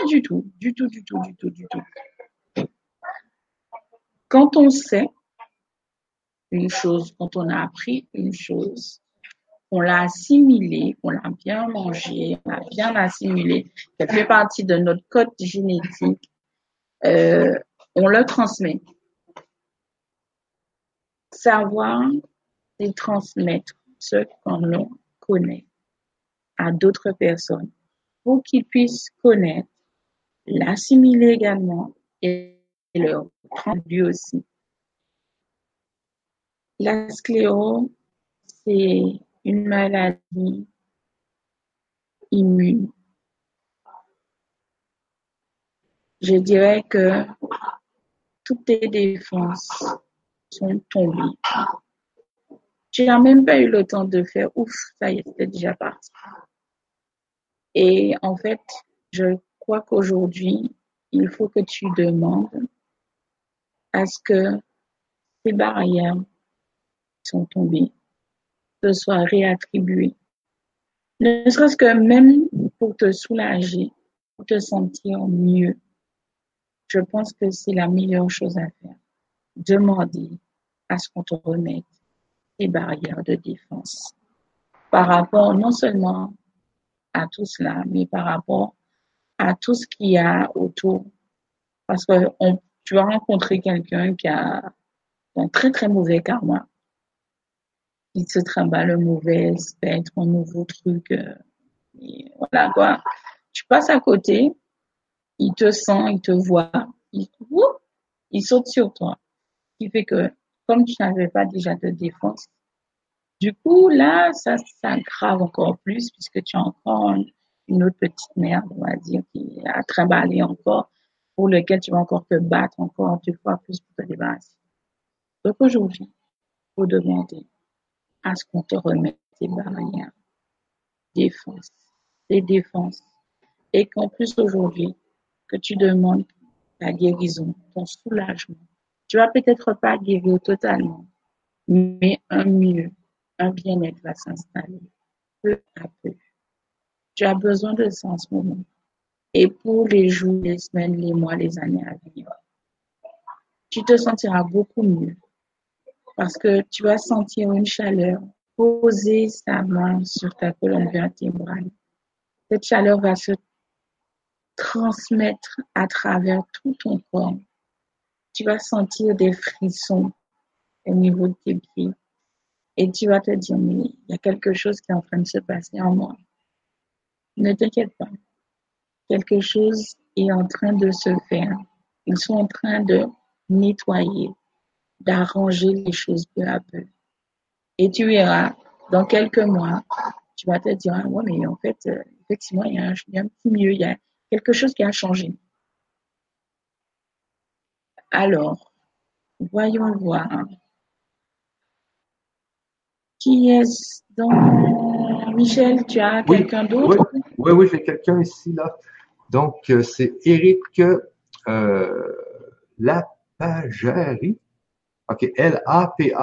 du tout, du tout, du tout, du tout, du tout. Quand on sait une chose, quand on a appris une chose, on l'a assimilée, on l'a bien mangée, on l'a bien assimilée, qu'elle fait partie de notre code génétique, euh, on le transmet. Savoir et transmettre ce qu'on connaît à d'autres personnes pour qu'ils puissent connaître, l'assimiler également et leur prendre lui aussi. La sclérose, c'est une maladie immune. Je dirais que toutes tes défenses sont tombées. Tu n'as même pas eu le temps de faire ouf, ça y est, c'était déjà parti. Et en fait, je crois qu'aujourd'hui, il faut que tu demandes à ce que ces barrières sont tombées, te soient réattribuées. Ne serait-ce que même pour te soulager, pour te sentir mieux. Je pense que c'est la meilleure chose à faire. Demander à ce qu'on te remette les barrières de défense par rapport non seulement à tout cela, mais par rapport à tout ce qu'il y a autour. Parce que tu vas rencontrer quelqu'un qui a un très très mauvais karma. Il se trimballe le mauvais spectre, un nouveau truc. Euh, voilà quoi. Tu passes à côté, il te sent, il te voit, il, il saute sur toi. Ce qui fait que comme tu n'avais pas déjà de défense, du coup, là, ça s'aggrave encore plus puisque tu as encore une autre petite merde, on va dire, qui a trimballé encore, pour lequel tu vas encore te battre encore deux fois plus pour te débarrasser. Donc aujourd'hui, faut demander à ce qu'on te remette tes barrières, défense, tes défenses, et qu'en plus aujourd'hui, que tu demandes ta guérison, ton soulagement. Tu vas peut-être pas guérir totalement, mais un mieux, un bien-être va s'installer peu à peu. Tu as besoin de ça en ce moment. Et pour les jours, les semaines, les mois, les années à venir, tu te sentiras beaucoup mieux parce que tu vas sentir une chaleur poser sa main sur ta colonne vertébrale. Cette chaleur va se transmettre à travers tout ton corps. Tu vas sentir des frissons au niveau de tes pieds. Et tu vas te dire, mais il y a quelque chose qui est en train de se passer en moi. Ne t'inquiète pas. Quelque chose est en train de se faire. Ils sont en train de nettoyer, d'arranger les choses peu à peu. Et tu verras, dans quelques mois, tu vas te dire, ah ouais, mais en fait, euh, effectivement, il y, il y a un petit mieux, il y a quelque chose qui a changé. Alors, voyons voir. Qui est dans Michel, tu as quelqu'un d'autre? Oui, oui, j'ai quelqu'un ici, là. Donc, euh, c'est Eric euh, Lapageri. OK, L-A-P-A-G-E-E-R-I-C.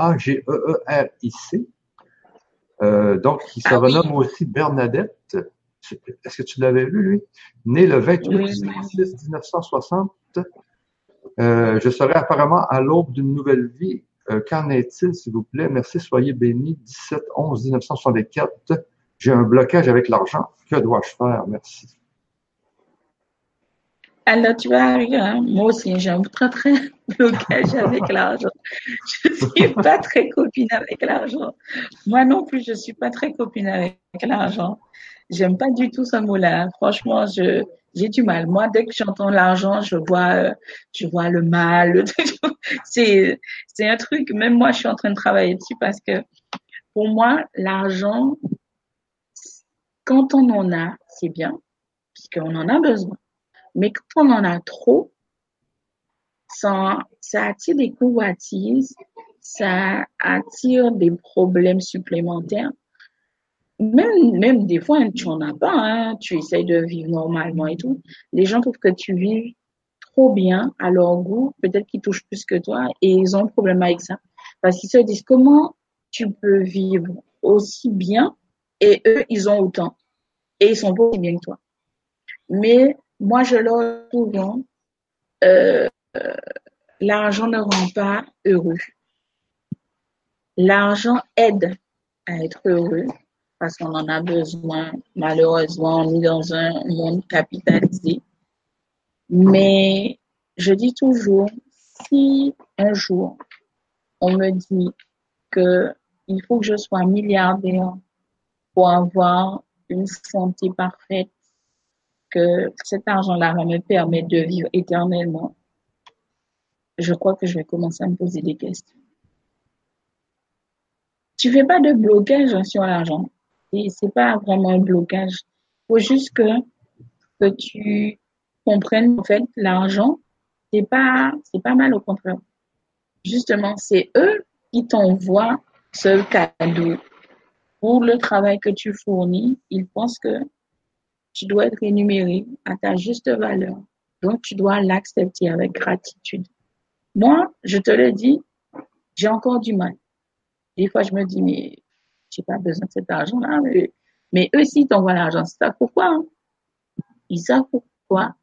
Euh, donc, il se ah renomme aussi Bernadette. Est-ce que tu l'avais vu, lui? Né le 28 1960. Euh, je serai apparemment à l'aube d'une nouvelle vie qu'en est-il, s'il vous plaît? Merci, soyez bénis. 17 11 1964. J'ai un blocage avec l'argent. Que dois-je faire? Merci. Alors, tu vas arriver, hein? moi aussi, j'ai un très, très blocage avec l'argent. Je ne suis pas très copine avec l'argent. Moi non plus, je ne suis pas très copine avec l'argent. J'aime pas du tout ce mot-là. Franchement, je, j'ai du mal. Moi, dès que j'entends l'argent, je vois, euh, je vois le mal. c'est, c'est un truc. Même moi, je suis en train de travailler dessus parce que pour moi, l'argent, quand on en a, c'est bien, puisqu'on en a besoin. Mais quand on en a trop, ça, ça attire des convoitises, ça attire des problèmes supplémentaires même, même des fois, tu n'en as pas, hein, tu essayes de vivre normalement et tout. Les gens trouvent que tu vis trop bien à leur goût, peut-être qu'ils touchent plus que toi et ils ont un problème avec ça. Parce qu'ils se disent comment tu peux vivre aussi bien et eux, ils ont autant? Et ils sont pas aussi bien que toi. Mais moi, je leur souvent, euh, l'argent ne rend pas heureux. L'argent aide à être heureux, parce qu'on en a besoin. Malheureusement, on est dans un monde capitalisé. Mais je dis toujours, si un jour on me dit que il faut que je sois milliardaire pour avoir une santé parfaite, que cet argent-là va me permettre de vivre éternellement, je crois que je vais commencer à me poser des questions. Tu fais pas de blocage sur l'argent. Et c'est pas vraiment un blocage. Faut juste que, que tu comprennes, en fait, l'argent, c'est pas, c'est pas mal au contraire. Justement, c'est eux qui t'envoient ce cadeau. Pour le travail que tu fournis, ils pensent que tu dois être rémunéré à ta juste valeur. Donc, tu dois l'accepter avec gratitude. Moi, je te le dis, j'ai encore du mal. Des fois, je me dis, mais j'ai pas besoin de cet argent-là. Mais, mais eux, s'ils t'envoient l'argent, c'est ça pourquoi. Hein? Ils savent pourquoi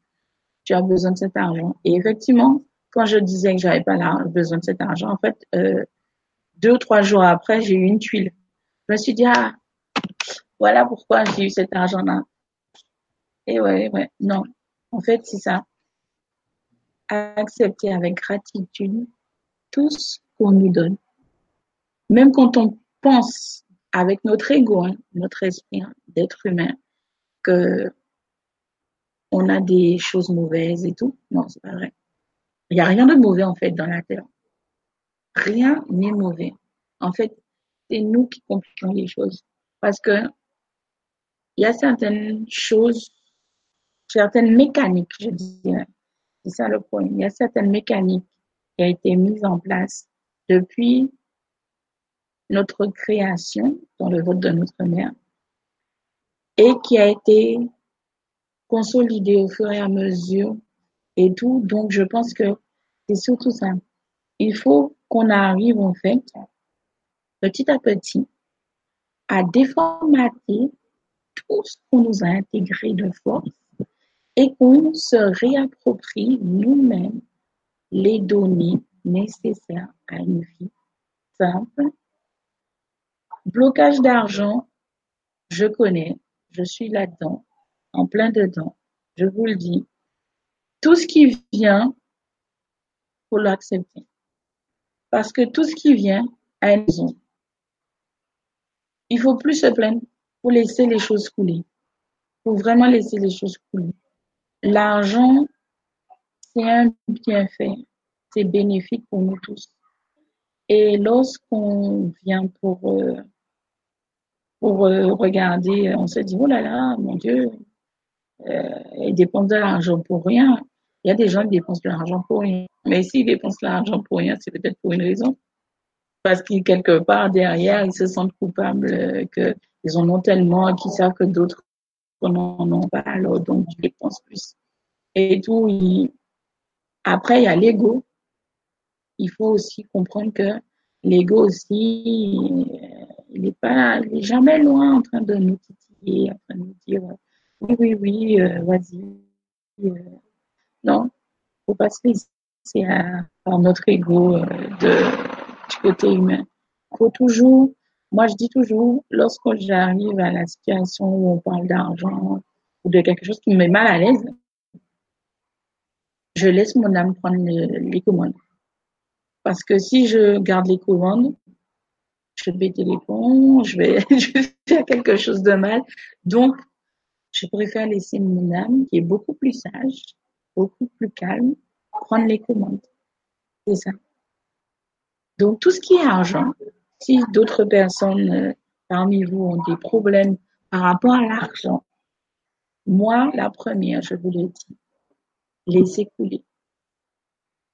tu as besoin de cet argent. Et effectivement, quand je disais que j'avais pas besoin de cet argent, en fait, euh, deux ou trois jours après, j'ai eu une tuile. Je me suis dit, ah, voilà pourquoi j'ai eu cet argent-là. Et ouais, ouais, non. En fait, c'est ça. Accepter avec gratitude tout ce qu'on nous donne. Même quand on pense avec notre ego, hein, notre esprit hein, d'être humain, que on a des choses mauvaises et tout. Non, c'est pas vrai. Il n'y a rien de mauvais en fait dans la terre. Rien n'est mauvais. En fait, c'est nous qui compliquons les choses. Parce que il y a certaines choses, certaines mécaniques, je dirais. C'est ça le problème. Il y a certaines mécaniques qui ont été mises en place depuis notre création dans le vote de notre mère et qui a été consolidée au fur et à mesure et tout. Donc, je pense que c'est surtout ça. Il faut qu'on arrive, en fait, petit à petit, à déformater tout ce qu'on nous a intégré de force et qu'on se réapproprie nous-mêmes les données nécessaires à une vie simple. Blocage d'argent, je connais, je suis là-dedans, en plein dedans, je vous le dis. Tout ce qui vient, faut l'accepter. Parce que tout ce qui vient a une raison. Il faut plus se plaindre, pour laisser les choses couler. Faut vraiment laisser les choses couler. L'argent, c'est un bienfait. C'est bénéfique pour nous tous. Et lorsqu'on vient pour, euh, pour euh, regarder, on se dit, oh là là, mon Dieu, euh, ils dépensent de l'argent pour rien. Il y a des gens qui dépensent de l'argent pour rien. Mais s'ils dépensent de l'argent pour rien, c'est peut-être pour une raison. Parce qu'ils, quelque part, derrière, ils se sentent coupables euh, qu'ils en ont tellement, qu'ils savent que d'autres n'en ont pas, alors donc ils dépensent plus. Et tout, après, il y a l'ego. Il faut aussi comprendre que l'ego aussi, euh, il n'est pas, il est jamais loin en train de nous titiller, en train de nous dire, oui, oui, oui, euh, vas-y. Euh, non, faut pas se laisser à, notre ego euh, de, du côté humain. Faut toujours, moi je dis toujours, lorsque j'arrive à la situation où on parle d'argent ou de quelque chose qui me met mal à l'aise, je laisse mon âme prendre les commandes. Parce que si je garde les commandes, je vais vais, je vais faire quelque chose de mal. Donc, je préfère laisser mon âme, qui est beaucoup plus sage, beaucoup plus calme, prendre les commandes. C'est ça. Donc, tout ce qui est argent, si d'autres personnes euh, parmi vous ont des problèmes par rapport à l'argent, moi, la première, je vous le dis, laissez couler.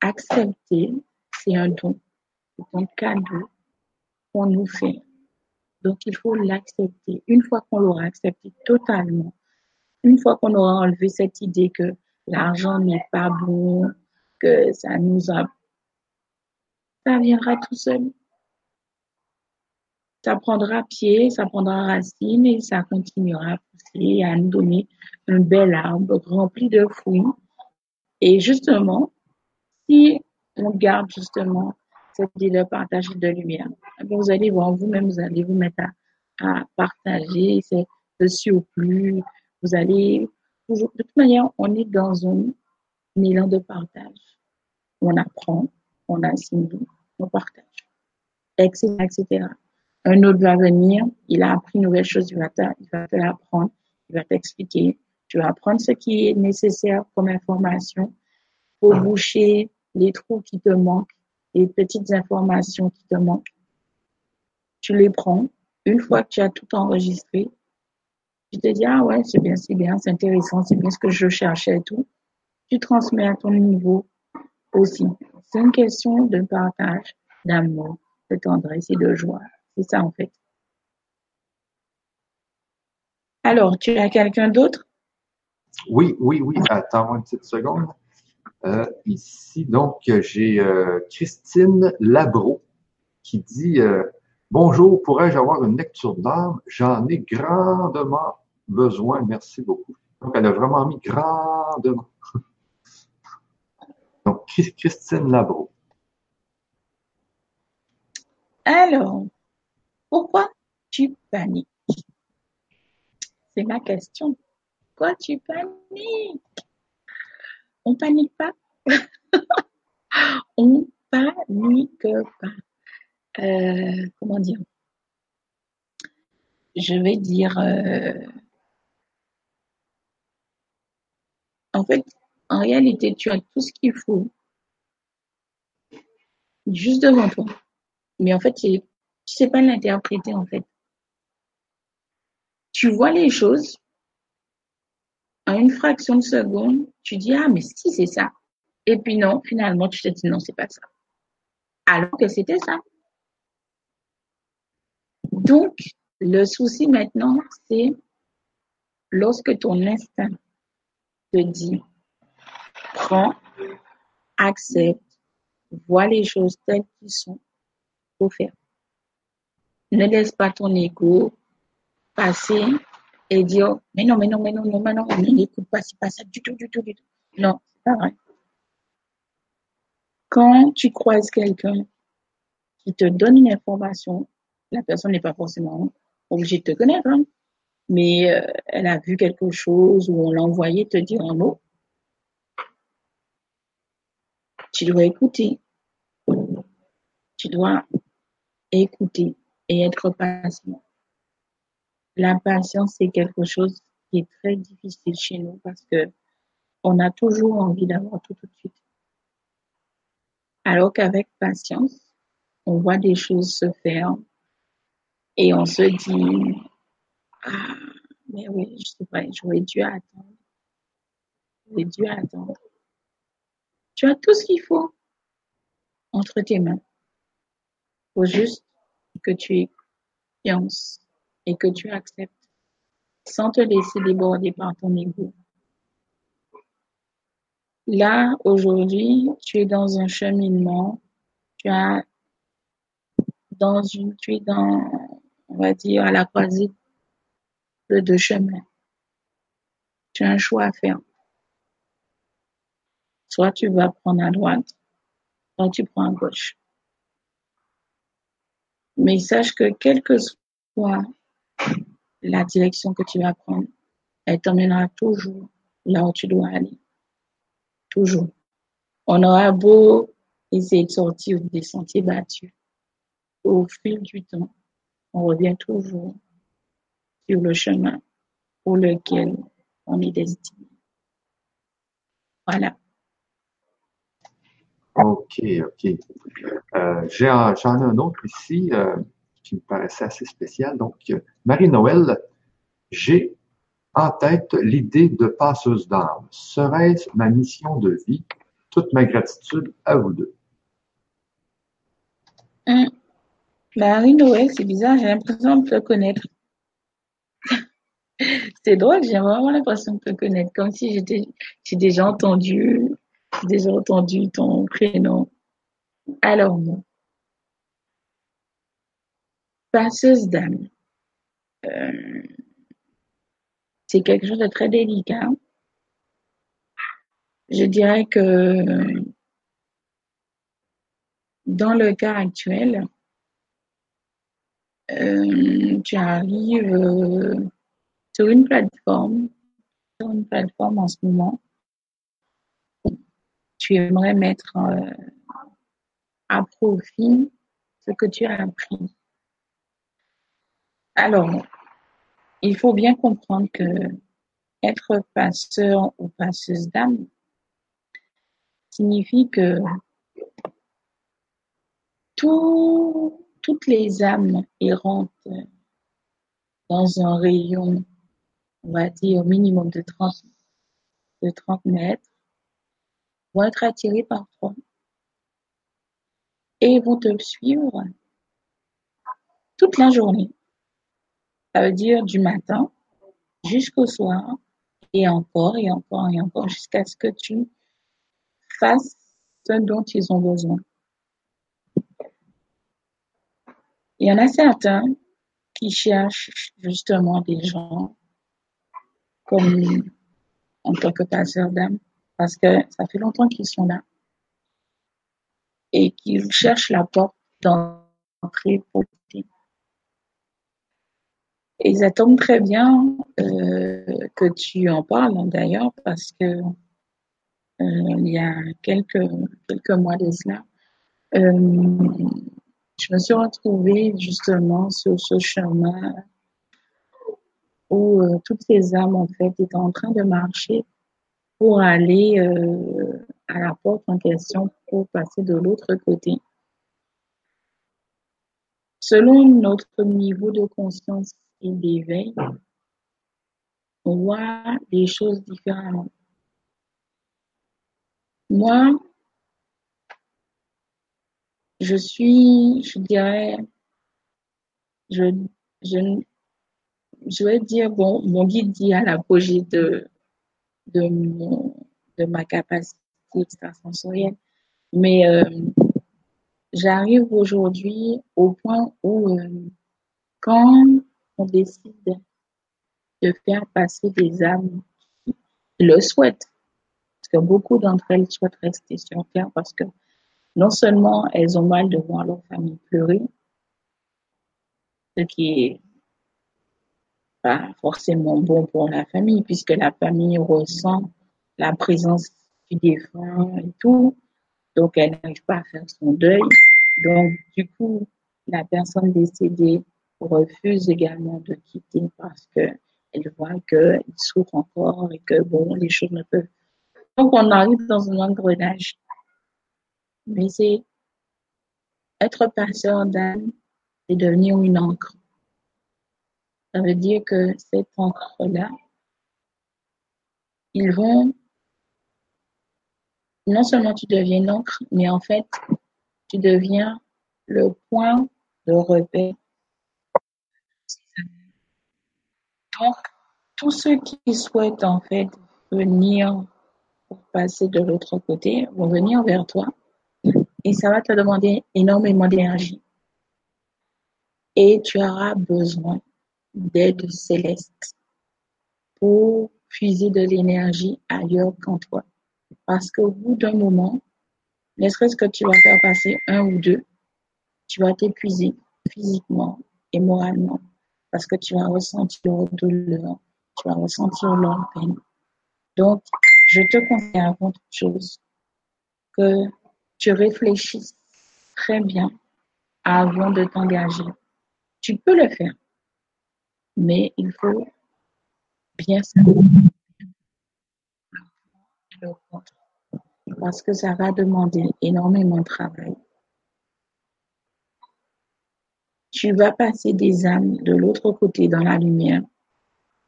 Accepter, c'est un don, c'est un cadeau nous fait. Donc, il faut l'accepter. Une fois qu'on l'aura accepté totalement, une fois qu'on aura enlevé cette idée que l'argent n'est pas bon, que ça nous a... Ça viendra tout seul. Ça prendra pied, ça prendra racine et ça continuera à pousser, à nous donner un bel arbre rempli de fruits. Et justement, si on garde justement idée de partager de lumière, eh vous allez voir vous-même, vous allez vous mettre à, à partager ce surplus, vous allez toujours, de toute manière, on est dans un élan de partage. On apprend, on assimile, on partage, etc., etc. Un autre va venir, il a appris une nouvelle chose, il va te, il va te l'apprendre, il va t'expliquer. Tu vas apprendre ce qui est nécessaire comme information pour boucher les trous qui te manquent, les petites informations qui te manquent. Tu les prends. Une fois que tu as tout enregistré, tu te dis, ah ouais, c'est bien, c'est bien, c'est intéressant, c'est bien ce que je cherchais et tout. Tu transmets à ton niveau aussi. C'est une question de partage, d'amour, de tendresse et de joie. C'est ça en fait. Alors, tu as quelqu'un d'autre? Oui, oui, oui. Attends une petite seconde. Euh, ici, donc, j'ai euh, Christine Labro qui dit euh, Bonjour, pourrais-je avoir une lecture d'âme? J'en ai grandement besoin. Merci beaucoup. Donc, elle a vraiment mis grandement. donc, Christine Labro. Alors, pourquoi tu paniques? C'est ma question. Pourquoi tu paniques? On panique pas. On panique pas. Euh, comment dire? Je vais dire. Euh, en fait, en réalité, tu as tout ce qu'il faut juste devant toi. Mais en fait, tu sais pas l'interpréter, en fait. Tu vois les choses, en une fraction de seconde, tu dis, ah, mais si, c'est ça. Et puis non, finalement, tu te dis, non, c'est pas ça. Alors que c'était ça. Donc, le souci maintenant, c'est lorsque ton instinct te dit, prends, accepte, vois les choses telles qu'elles sont, faire. Ne laisse pas ton ego passer et dire, mais non, mais non, mais non, non, mais non, n'écoute pas, c'est pas ça du tout, du tout, du tout. Non, c'est pas vrai. Quand tu croises quelqu'un qui te donne une information, la personne n'est pas forcément obligée de te connaître, hein, mais euh, elle a vu quelque chose ou on l'a envoyé te dire un mot. Tu dois écouter. Tu dois écouter et être patient. La patience, c'est quelque chose qui est très difficile chez nous parce que on a toujours envie d'avoir tout tout de suite. Alors qu'avec patience, on voit des choses se faire et on se dit, ah, mais oui, je sais pas, j'aurais dû attendre. J'aurais dû attendre. Tu as tout ce qu'il faut entre tes mains. Faut juste que tu aies confiance et que tu acceptes sans te laisser déborder par ton ego. Là, aujourd'hui, tu es dans un cheminement, tu as dans une, tu es dans, on va dire, à la croisée de deux chemins. Tu as un choix à faire. Soit tu vas prendre à droite, soit tu prends à gauche. Mais sache que quelle que soit la direction que tu vas prendre, elle t'emmènera toujours là où tu dois aller. Toujours. On aura beau essayer de sortir des sentiers battus. Au fil du temps, on revient toujours sur le chemin pour lequel on est destiné. Voilà. OK, OK. Euh, J'en ai un autre ici euh, qui me paraissait assez spécial. Donc, Marie-Noël, j'ai en tête l'idée de passeuse d'âme. Serait-ce ma mission de vie? Toute ma gratitude à vous deux. Hum. Marie-Noël, c'est bizarre, j'ai l'impression de te connaître. c'est drôle, j'ai vraiment l'impression de te connaître, comme si j'ai déjà entendu, déjà entendu ton prénom. Alors, moi, passeuse d'âme. Euh, c'est quelque chose de très délicat. Je dirais que dans le cas actuel, euh, tu arrives euh, sur une plateforme, sur une plateforme en ce moment. tu aimerais mettre euh, à profit ce que tu as appris. Alors, il faut bien comprendre que être passeur ou passeuse d'âme signifie que toutes les âmes errantes dans un rayon, on va dire au minimum de 30, de 30 mètres, vont être attirées par toi et vont te suivre toute la journée. Ça veut dire du matin jusqu'au soir et encore et encore et encore jusqu'à ce que tu fasses ce dont ils ont besoin. Il y en a certains qui cherchent justement des gens comme en tant que passeur d'âme parce que ça fait longtemps qu'ils sont là et qu'ils cherchent la porte d'entrée pour et ça tombe très bien euh, que tu en parles d'ailleurs parce que euh, il y a quelques quelques mois de cela, euh, je me suis retrouvée justement sur ce chemin où toutes ces âmes en fait étaient en train de marcher pour aller à la porte en question pour passer de l'autre côté. Selon notre niveau de conscience et d'éveil, on voit les choses différemment. Moi, je suis, je dirais, je, je, je vais dire, bon, mon guide dit à l'apogée de, de de ma capacité extrasensorielle, mais euh, j'arrive aujourd'hui au point où euh, quand on décide de faire passer des âmes qui le souhaitent, parce que beaucoup d'entre elles souhaitent rester sur Terre parce que non seulement elles ont mal de voir leur famille pleurer, ce qui est pas forcément bon pour la famille, puisque la famille ressent la présence du défunt et tout, donc elle n'arrive pas à faire son deuil. Donc, du coup, la personne décédée refuse également de quitter parce que elle voit qu'il souffre encore et que bon, les choses ne peuvent. Donc, on arrive dans un engrenage. Mais c'est être passeur d'âme, c'est devenir une encre. Ça veut dire que cette encre-là, ils vont, non seulement tu deviens une encre, mais en fait, tu deviens le point de repère. Donc, tous ceux qui souhaitent en fait venir passer de l'autre côté vont venir vers toi et ça va te demander énormément d'énergie. Et tu auras besoin d'aide céleste pour puiser de l'énergie ailleurs qu'en toi. Parce qu'au bout d'un moment, ne serait-ce que tu vas faire passer un ou deux, tu vas t'épuiser physiquement et moralement parce que tu vas ressentir leur douleur, tu vas ressentir leur peine. Donc, je te conseille avant toute chose que tu réfléchisses très bien avant de t'engager. Tu peux le faire, mais il faut bien savoir parce que ça va demander énormément de travail. Tu vas passer des âmes de l'autre côté dans la lumière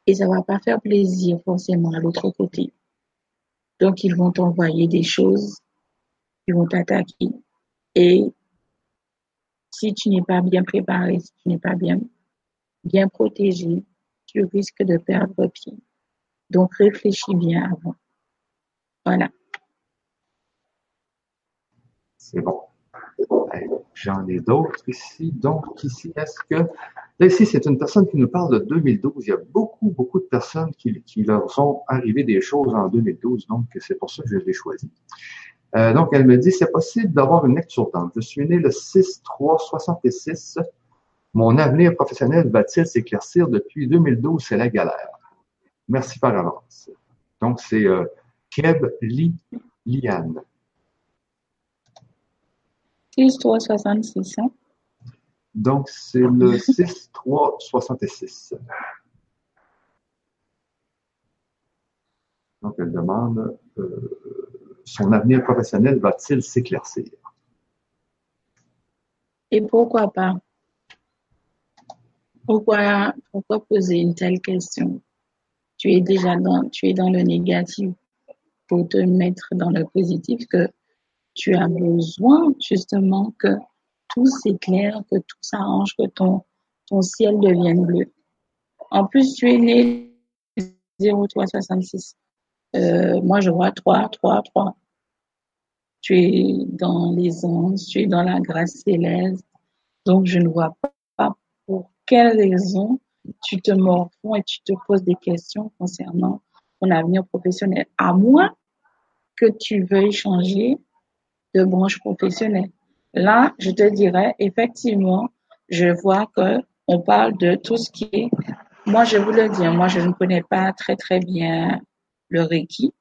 et ça va pas faire plaisir forcément à l'autre côté. Donc ils vont t'envoyer des choses qui vont t'attaquer et si tu n'es pas bien préparé, si tu n'es pas bien bien protégé, tu risques de perdre pied. Donc réfléchis bien avant. Voilà. C'est bon. J'en ai d'autres ici. Donc, ici, est-ce que. Là, ici, c'est une personne qui nous parle de 2012. Il y a beaucoup, beaucoup de personnes qui, qui leur sont arrivées des choses en 2012. Donc, c'est pour ça que je l'ai choisi. Euh, donc, elle me dit, c'est possible d'avoir une lecture d'âme. Je suis né le 6-3-66. Mon avenir professionnel va-t-il s'éclaircir depuis 2012? C'est la galère. Merci par avance. Donc, c'est euh, Keb Li Liane. 6-3-66. Hein? Donc, c'est le 6-3-66. Donc, elle demande euh, son avenir professionnel va-t-il s'éclaircir? Et pourquoi pas? Pourquoi, pourquoi poser une telle question? Tu es déjà dans, tu es dans le négatif pour te mettre dans le positif que tu as besoin justement que tout s'éclaire, que tout s'arrange, que ton, ciel devienne bleu. En plus, tu es né 0366. Euh, moi, je vois 3, 3, 3. Tu es dans les anges, tu es dans la grâce céleste. Donc, je ne vois pas pour quelle raison tu te morfonds et tu te poses des questions concernant ton avenir professionnel. À moins que tu veuilles changer de branche professionnelle. Là, je te dirais, effectivement, je vois que on parle de tout ce qui est, moi, je vous le dis, moi, je ne connais pas très, très bien le Reiki.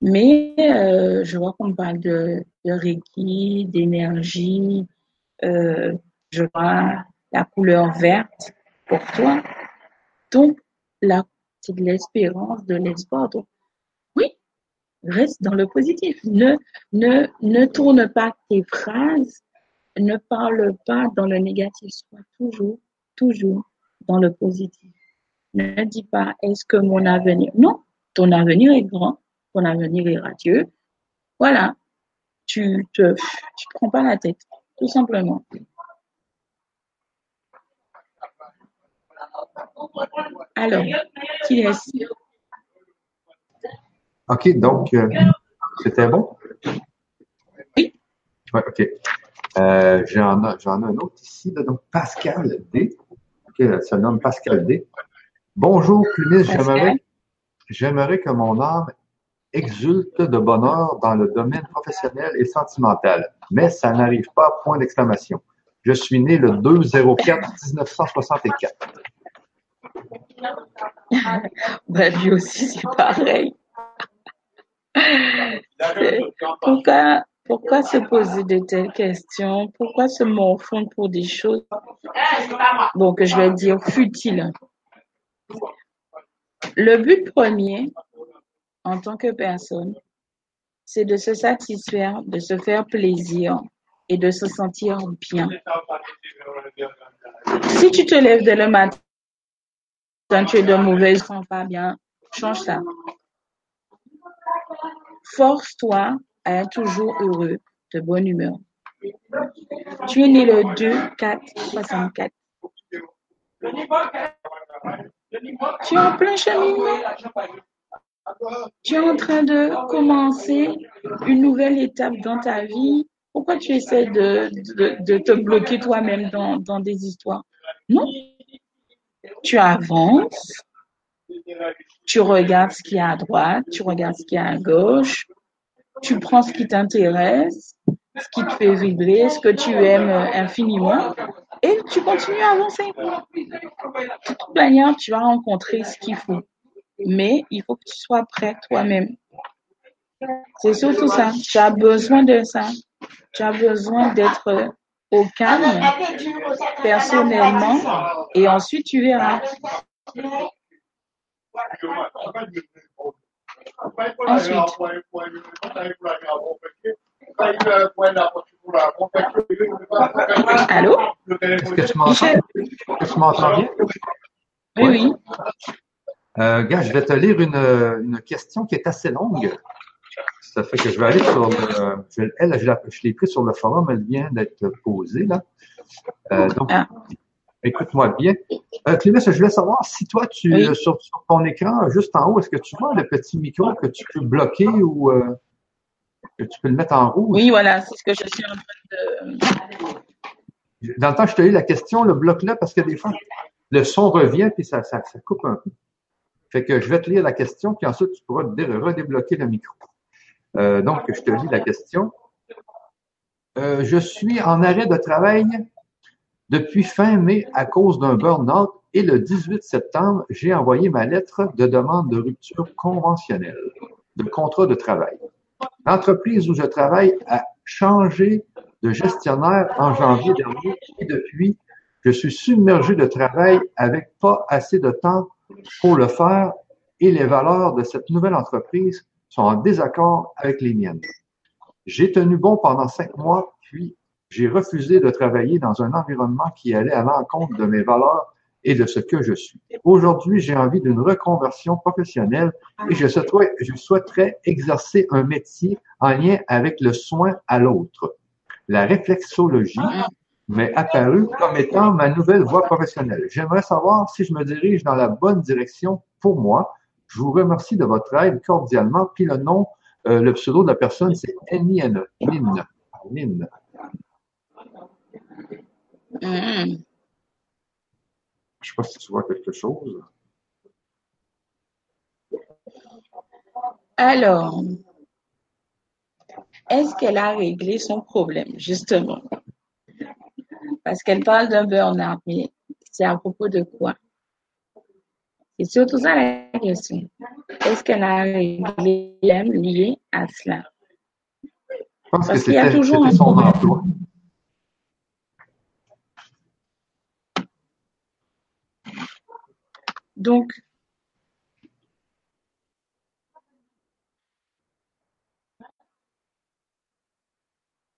Mais euh, je vois qu'on parle de, Reiki, d'énergie. Euh, je vois la couleur verte pour toi. Donc, là, c'est de l'espérance, de l'espoir. Donc, reste dans le positif. Ne, ne, ne tourne pas tes phrases. Ne parle pas dans le négatif. Sois toujours, toujours dans le positif. Ne dis pas, est-ce que mon avenir... Non, ton avenir est grand, ton avenir est radieux. Voilà, tu te, tu prends pas la tête, tout simplement. Alors, qui est-ce? OK, donc, euh, c'était bon? Oui. Ouais, OK. Euh, j'en, ai, j'en ai un autre ici, là, donc Pascal D. OK, se nomme Pascal D. Bonjour, Clunis, j'aimerais, j'aimerais que mon âme exulte de bonheur dans le domaine professionnel et sentimental, mais ça n'arrive pas, point d'exclamation. Je suis né le 2-04-1964. ben, lui aussi, c'est pareil. Pourquoi, pourquoi se poser de telles questions? Pourquoi se morfondre pour des choses, bon, que je vais dire futiles? Le but premier, en tant que personne, c'est de se satisfaire, de se faire plaisir et de se sentir bien. Si tu te lèves dès le matin, tu es de mauvaise, sens pas bien, change ça. Force-toi à être toujours heureux, de bonne humeur. Tu es né le 2 4 64. Tu es en plein cheminement. Tu es en train de commencer une nouvelle étape dans ta vie. Pourquoi tu essaies de, de, te bloquer toi-même dans, dans des histoires? Non. Tu avances. Tu regardes ce qu'il y a à droite, tu regardes ce qu'il y a à gauche, tu prends ce qui t'intéresse, ce qui te fait vibrer, ce que tu aimes infiniment, et tu continues à avancer. De toute manière, tu vas rencontrer ce qu'il faut. Mais il faut que tu sois prêt toi-même. C'est surtout ça. Tu as besoin de ça. Tu as besoin d'être au calme, personnellement, et ensuite tu verras. Allô? Est-ce que tu m'entends? Est-ce que tu m'entends bien? Oui, oui. Euh, gars, je vais te lire une, une, question qui est assez longue. Ça fait que je vais aller sur le. Je, elle, je l'ai prise sur le forum, elle vient d'être posée là. Euh, donc, ah. Écoute-moi bien. Euh, Clémence, je voulais savoir si toi, tu euh, sur, sur, ton écran, juste en haut, est-ce que tu vois le petit micro que tu peux bloquer ou euh, que tu peux le mettre en rouge? Oui, voilà, c'est ce que je suis en train de. Dans le temps, je te lis la question, le bloc-là, parce que des fois, le son revient puis ça, ça, ça coupe un peu. Fait que je vais te lire la question, puis ensuite tu pourras redébloquer le micro. Euh, donc, je te lis la question. Euh, je suis en arrêt de travail depuis fin mai à cause d'un burn-out et le 18 septembre, j'ai envoyé ma lettre de demande de rupture conventionnelle de contrat de travail. L'entreprise où je travaille a changé de gestionnaire en janvier dernier et depuis, je suis submergé de travail avec pas assez de temps pour le faire et les valeurs de cette nouvelle entreprise sont en désaccord avec les miennes. J'ai tenu bon pendant cinq mois, puis j'ai refusé de travailler dans un environnement qui allait à l'encontre de mes valeurs et de ce que je suis. Aujourd'hui, j'ai envie d'une reconversion professionnelle et je souhaiterais, exercer un métier en lien avec le soin à l'autre. La réflexologie m'est apparue comme étant ma nouvelle voie professionnelle. J'aimerais savoir si je me dirige dans la bonne direction pour moi. Je vous remercie de votre aide cordialement. Puis le nom, euh, le pseudo de la personne, c'est Annie Lynn. Lynn. Mm. Je sais pas si tu vois quelque chose. Alors, est-ce qu'elle a réglé son problème, justement? Parce qu'elle parle d'un burn-out, mais c'est à propos de quoi? C'est surtout ça la question. Est-ce qu'elle a réglé problème lié à cela? Je pense que Parce qu'il y a c'était un son problème. emploi. Donc,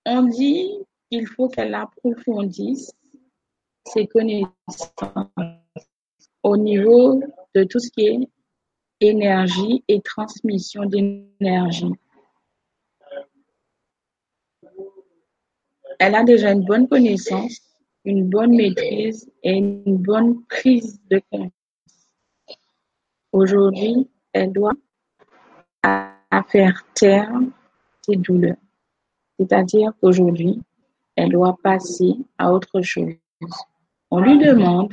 on dit qu'il faut qu'elle approfondisse ses connaissances au niveau de tout ce qui est énergie et transmission d'énergie. Elle a déjà une bonne connaissance, une bonne maîtrise et une bonne prise de. Aujourd'hui, elle doit faire taire ses douleurs. C'est-à-dire qu'aujourd'hui, elle doit passer à autre chose. On lui demande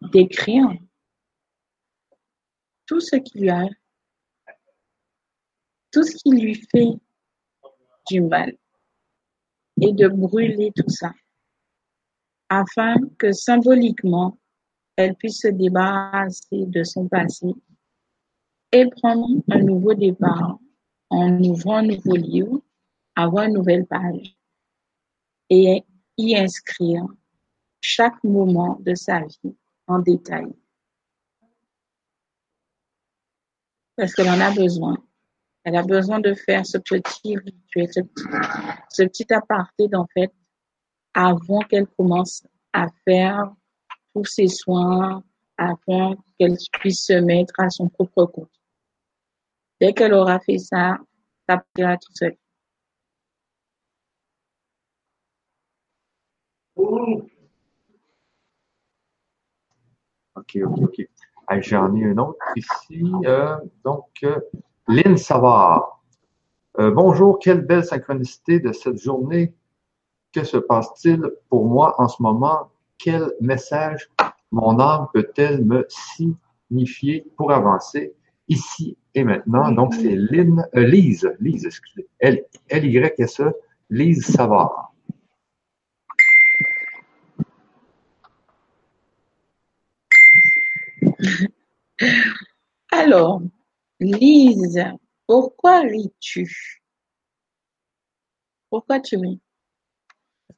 d'écrire tout ce qui lui a, tout ce qui lui fait du mal et de brûler tout ça afin que symboliquement, elle puisse se débarrasser de son passé et prendre un nouveau départ en ouvrant un nouveau livre, avoir une nouvelle page et y inscrire chaque moment de sa vie en détail. Parce qu'elle en a besoin. Elle a besoin de faire ce petit rituel, ce petit, aparté d'en fait, avant qu'elle commence à faire tous ses soins, afin qu'elle puisse se mettre à son propre compte. Dès qu'elle aura fait ça, ça partira tout seul. OK, OK, OK. Hey, J'en ai un autre ici. Euh, donc, euh, Lynn Savard. Euh, bonjour, quelle belle synchronicité de cette journée. Que se passe-t-il pour moi en ce moment? Quel message mon âme peut-elle me signifier pour avancer ici et maintenant? Donc, c'est Lynn, euh, Lise, Lise, excusez, L-Y-S-E, Lise Savard. Alors, Lise, pourquoi ris-tu? Pourquoi tu ris?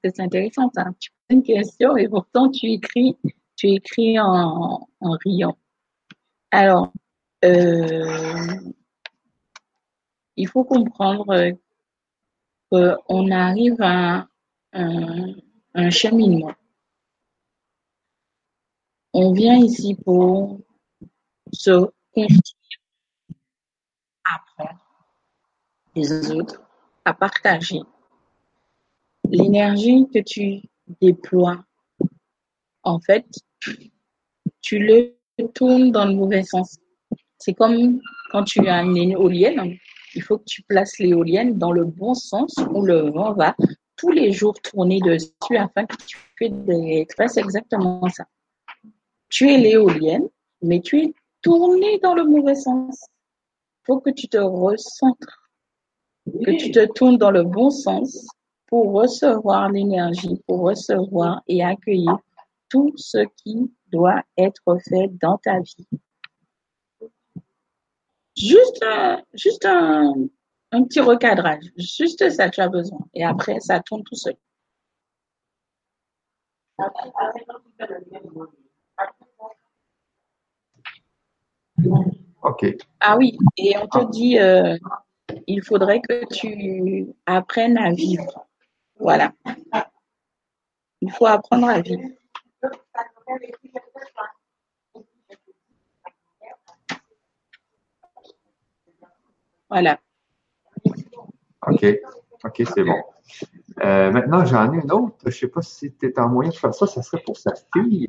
C'est intéressant, ça. Tu poses une question et pourtant tu écris, tu écris en, riant. Alors, euh, il faut comprendre qu'on arrive à un, un cheminement. On vient ici pour se construire, apprendre des autres, à partager. L'énergie que tu déploies, en fait, tu le tournes dans le mauvais sens. C'est comme quand tu as une éolienne, il faut que tu places l'éolienne dans le bon sens où le vent va tous les jours tourner dessus afin que tu fasses exactement ça. Tu es l'éolienne, mais tu es tourné dans le mauvais sens. Il faut que tu te recentres, que tu te tournes dans le bon sens pour recevoir l'énergie, pour recevoir et accueillir tout ce qui doit être fait dans ta vie. Juste un, juste un, un petit recadrage. Juste ça, tu as besoin. Et après, ça tourne tout seul. OK. Ah oui, et on te dit, euh, il faudrait que tu apprennes à vivre. Voilà. Il faut apprendre à vivre. Voilà. OK. OK, c'est bon. Euh, maintenant, j'en ai une autre. Je ne sais pas si tu es en moyen de faire ça. Ça serait pour sa fille.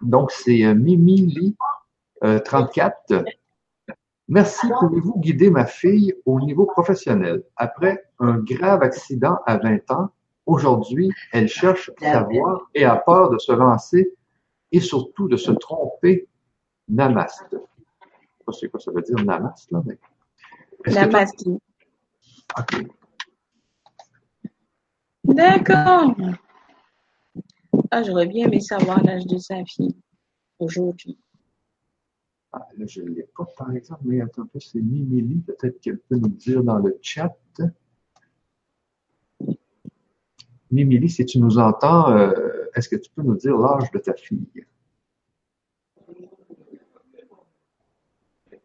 Donc, c'est euh, Mimi Lee, 34. Merci, pouvez-vous guider ma fille au niveau professionnel? Après un grave accident à 20 ans, aujourd'hui, elle cherche à savoir et a peur de se lancer et surtout de se tromper. Namaste. Je sais pas quoi ça veut dire namaste, là, mais. Namaste. D'accord. Ah, j'aurais bien aimé savoir l'âge de sa fille aujourd'hui. Ah, là, je ne l'ai pas, par exemple, mais attends un peu, c'est Mimili. Peut-être qu'elle peut nous dire dans le chat. Mimili, si tu nous entends, est-ce que tu peux nous dire l'âge de ta fille?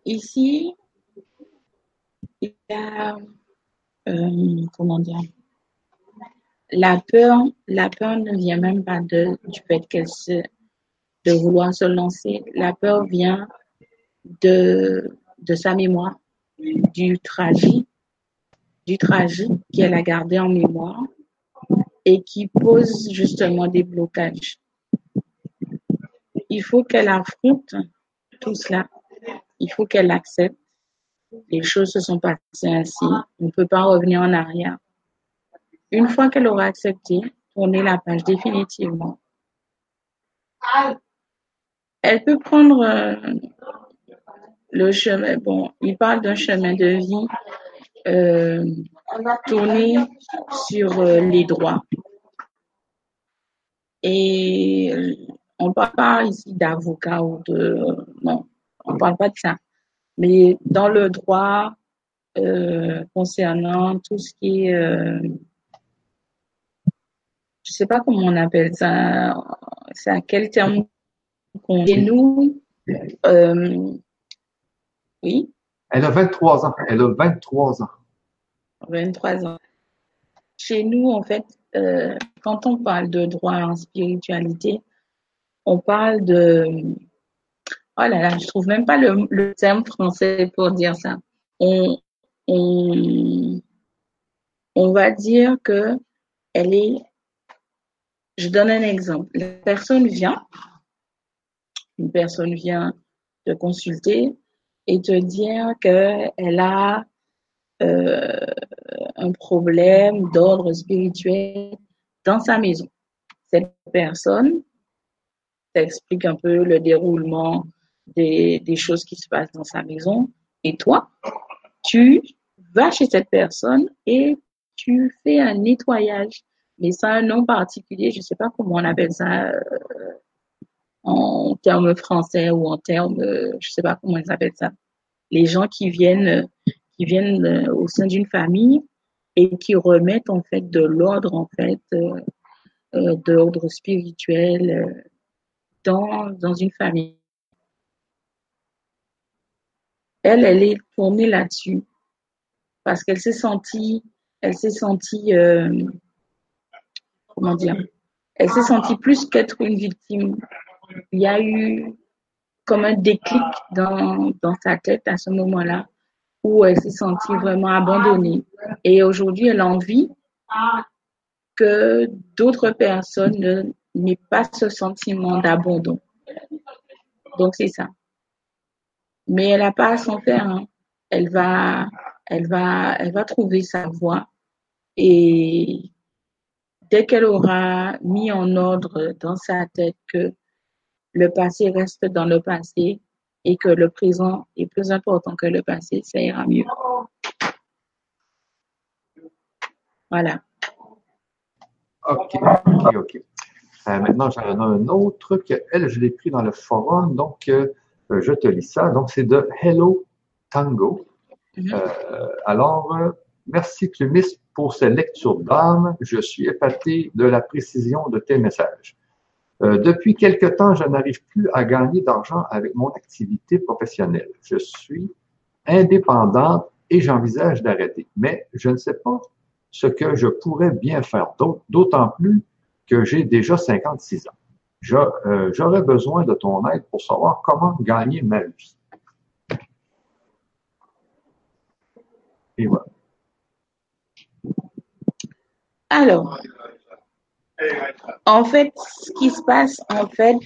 Ici, il y a, euh, comment dire, la peur, la peur ne vient même pas de, du fait qu'elle se, de vouloir se lancer. La peur vient de, sa mémoire, du tragique, du tragique qu'elle a gardé en mémoire et qui pose justement des blocages. Il faut qu'elle affronte tout cela. Il faut qu'elle accepte. Les choses se sont passées ainsi. On ne peut pas revenir en arrière. Une fois qu'elle aura accepté, tourner la page définitivement. Elle peut prendre euh, le chemin, bon, il parle d'un chemin de vie euh, tourné sur euh, les droits. Et euh, on ne parle pas ici d'avocat ou de... Non, on ne parle pas de ça. Mais dans le droit concernant tout ce qui est... je ne sais pas comment on appelle ça. C'est à quel terme qu'on... Et nous, oui. Elle a 23 ans. Elle a 23 ans. 23 ans. Chez nous, en fait, euh, quand on parle de droit en spiritualité, on parle de... Oh là là, je trouve même pas le, terme français pour dire ça. On, on, on va dire que elle est... Je donne un exemple. La personne vient, une personne vient te consulter, et te dire qu'elle a euh, un problème d'ordre spirituel dans sa maison. Cette personne t'explique un peu le déroulement des, choses qui se passent dans sa maison. Et toi, tu vas chez cette personne et tu fais un nettoyage. Mais ça un nom particulier, je ne sais pas comment on appelle ça euh, en termes français ou en termes, euh, je sais pas comment ils appellent ça. Les gens qui viennent, qui viennent euh, au sein d'une famille et qui remettent en fait de l'ordre en fait, euh, d'ordre spirituel dans dans une famille. Elle, elle est tournée là-dessus parce qu'elle s'est sentie, elle s'est sentie, comment dire, elle s'est sentie plus qu'être une victime il y a eu comme un déclic dans, dans sa tête à ce moment-là où elle s'est sentie vraiment abandonnée. Et aujourd'hui, elle a envie que d'autres personnes n'aient pas ce sentiment d'abandon. Donc, c'est ça. Mais elle n'a pas à s'en faire. Hein. Elle va, elle va, elle va trouver sa voie. Et dès qu'elle aura mis en ordre dans sa tête que le passé reste dans le passé et que le présent est plus important que le passé, ça ira mieux. Voilà. OK, OK, OK. Euh, maintenant, j'en ai un autre que elle, je l'ai pris dans le forum, donc euh, je te lis ça. Donc, c'est de Hello Tango. Mhm. Euh, alors, merci Clumis pour ces lectures d'âme. Je suis épaté de la précision de tes messages. Euh, depuis quelque temps, je n'arrive plus à gagner d'argent avec mon activité professionnelle. Je suis indépendante et j'envisage d'arrêter. Mais je ne sais pas ce que je pourrais bien faire d'autant plus que j'ai déjà 56 ans. Euh, j'aurais besoin de ton aide pour savoir comment gagner ma vie. Et voilà. Alors, en fait, ce qui se passe, en fait,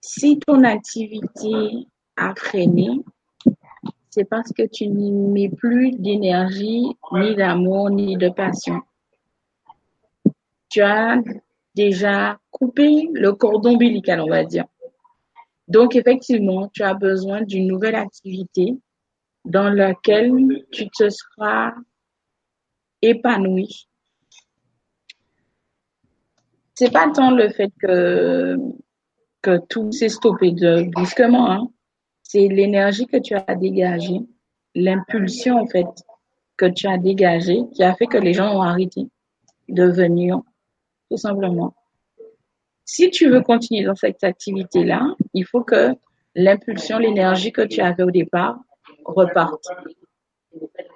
si ton activité a freiné, c'est parce que tu n'y mets plus d'énergie, ni d'amour, ni de passion. Tu as déjà coupé le cordon ombilical, on va dire. Donc, effectivement, tu as besoin d'une nouvelle activité dans laquelle tu te seras épanoui. C'est pas tant le fait que, tout s'est stoppé brusquement, hein c'est l'énergie que tu as dégagée, l'impulsion en fait que tu as dégagée qui a fait que les gens ont arrêté de venir, tout simplement. Si tu veux continuer dans cette activité-là, il faut que l'impulsion, l'énergie que tu avais au départ reparte.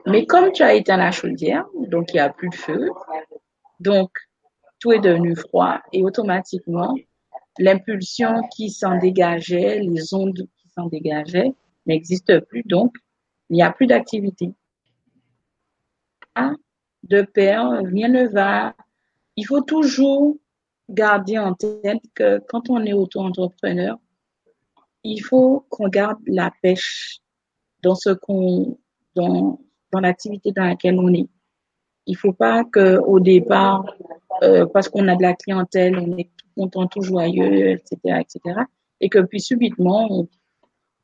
Mais comme tu as éteint la chaudière, donc il n'y a plus de feu, donc tout est devenu froid et automatiquement, l'impulsion qui s'en dégageait, les ondes s'en dégageait n'existe plus, donc il n'y a plus d'activité. De pair, rien ne va. Il faut toujours garder en tête que quand on est auto-entrepreneur, il faut qu'on garde la pêche dans ce qu'on, dans, l'activité dans laquelle on est. Il faut pas que au départ, euh, parce qu'on a de la clientèle, on est tout content, tout joyeux, etc., etc., et que puis subitement,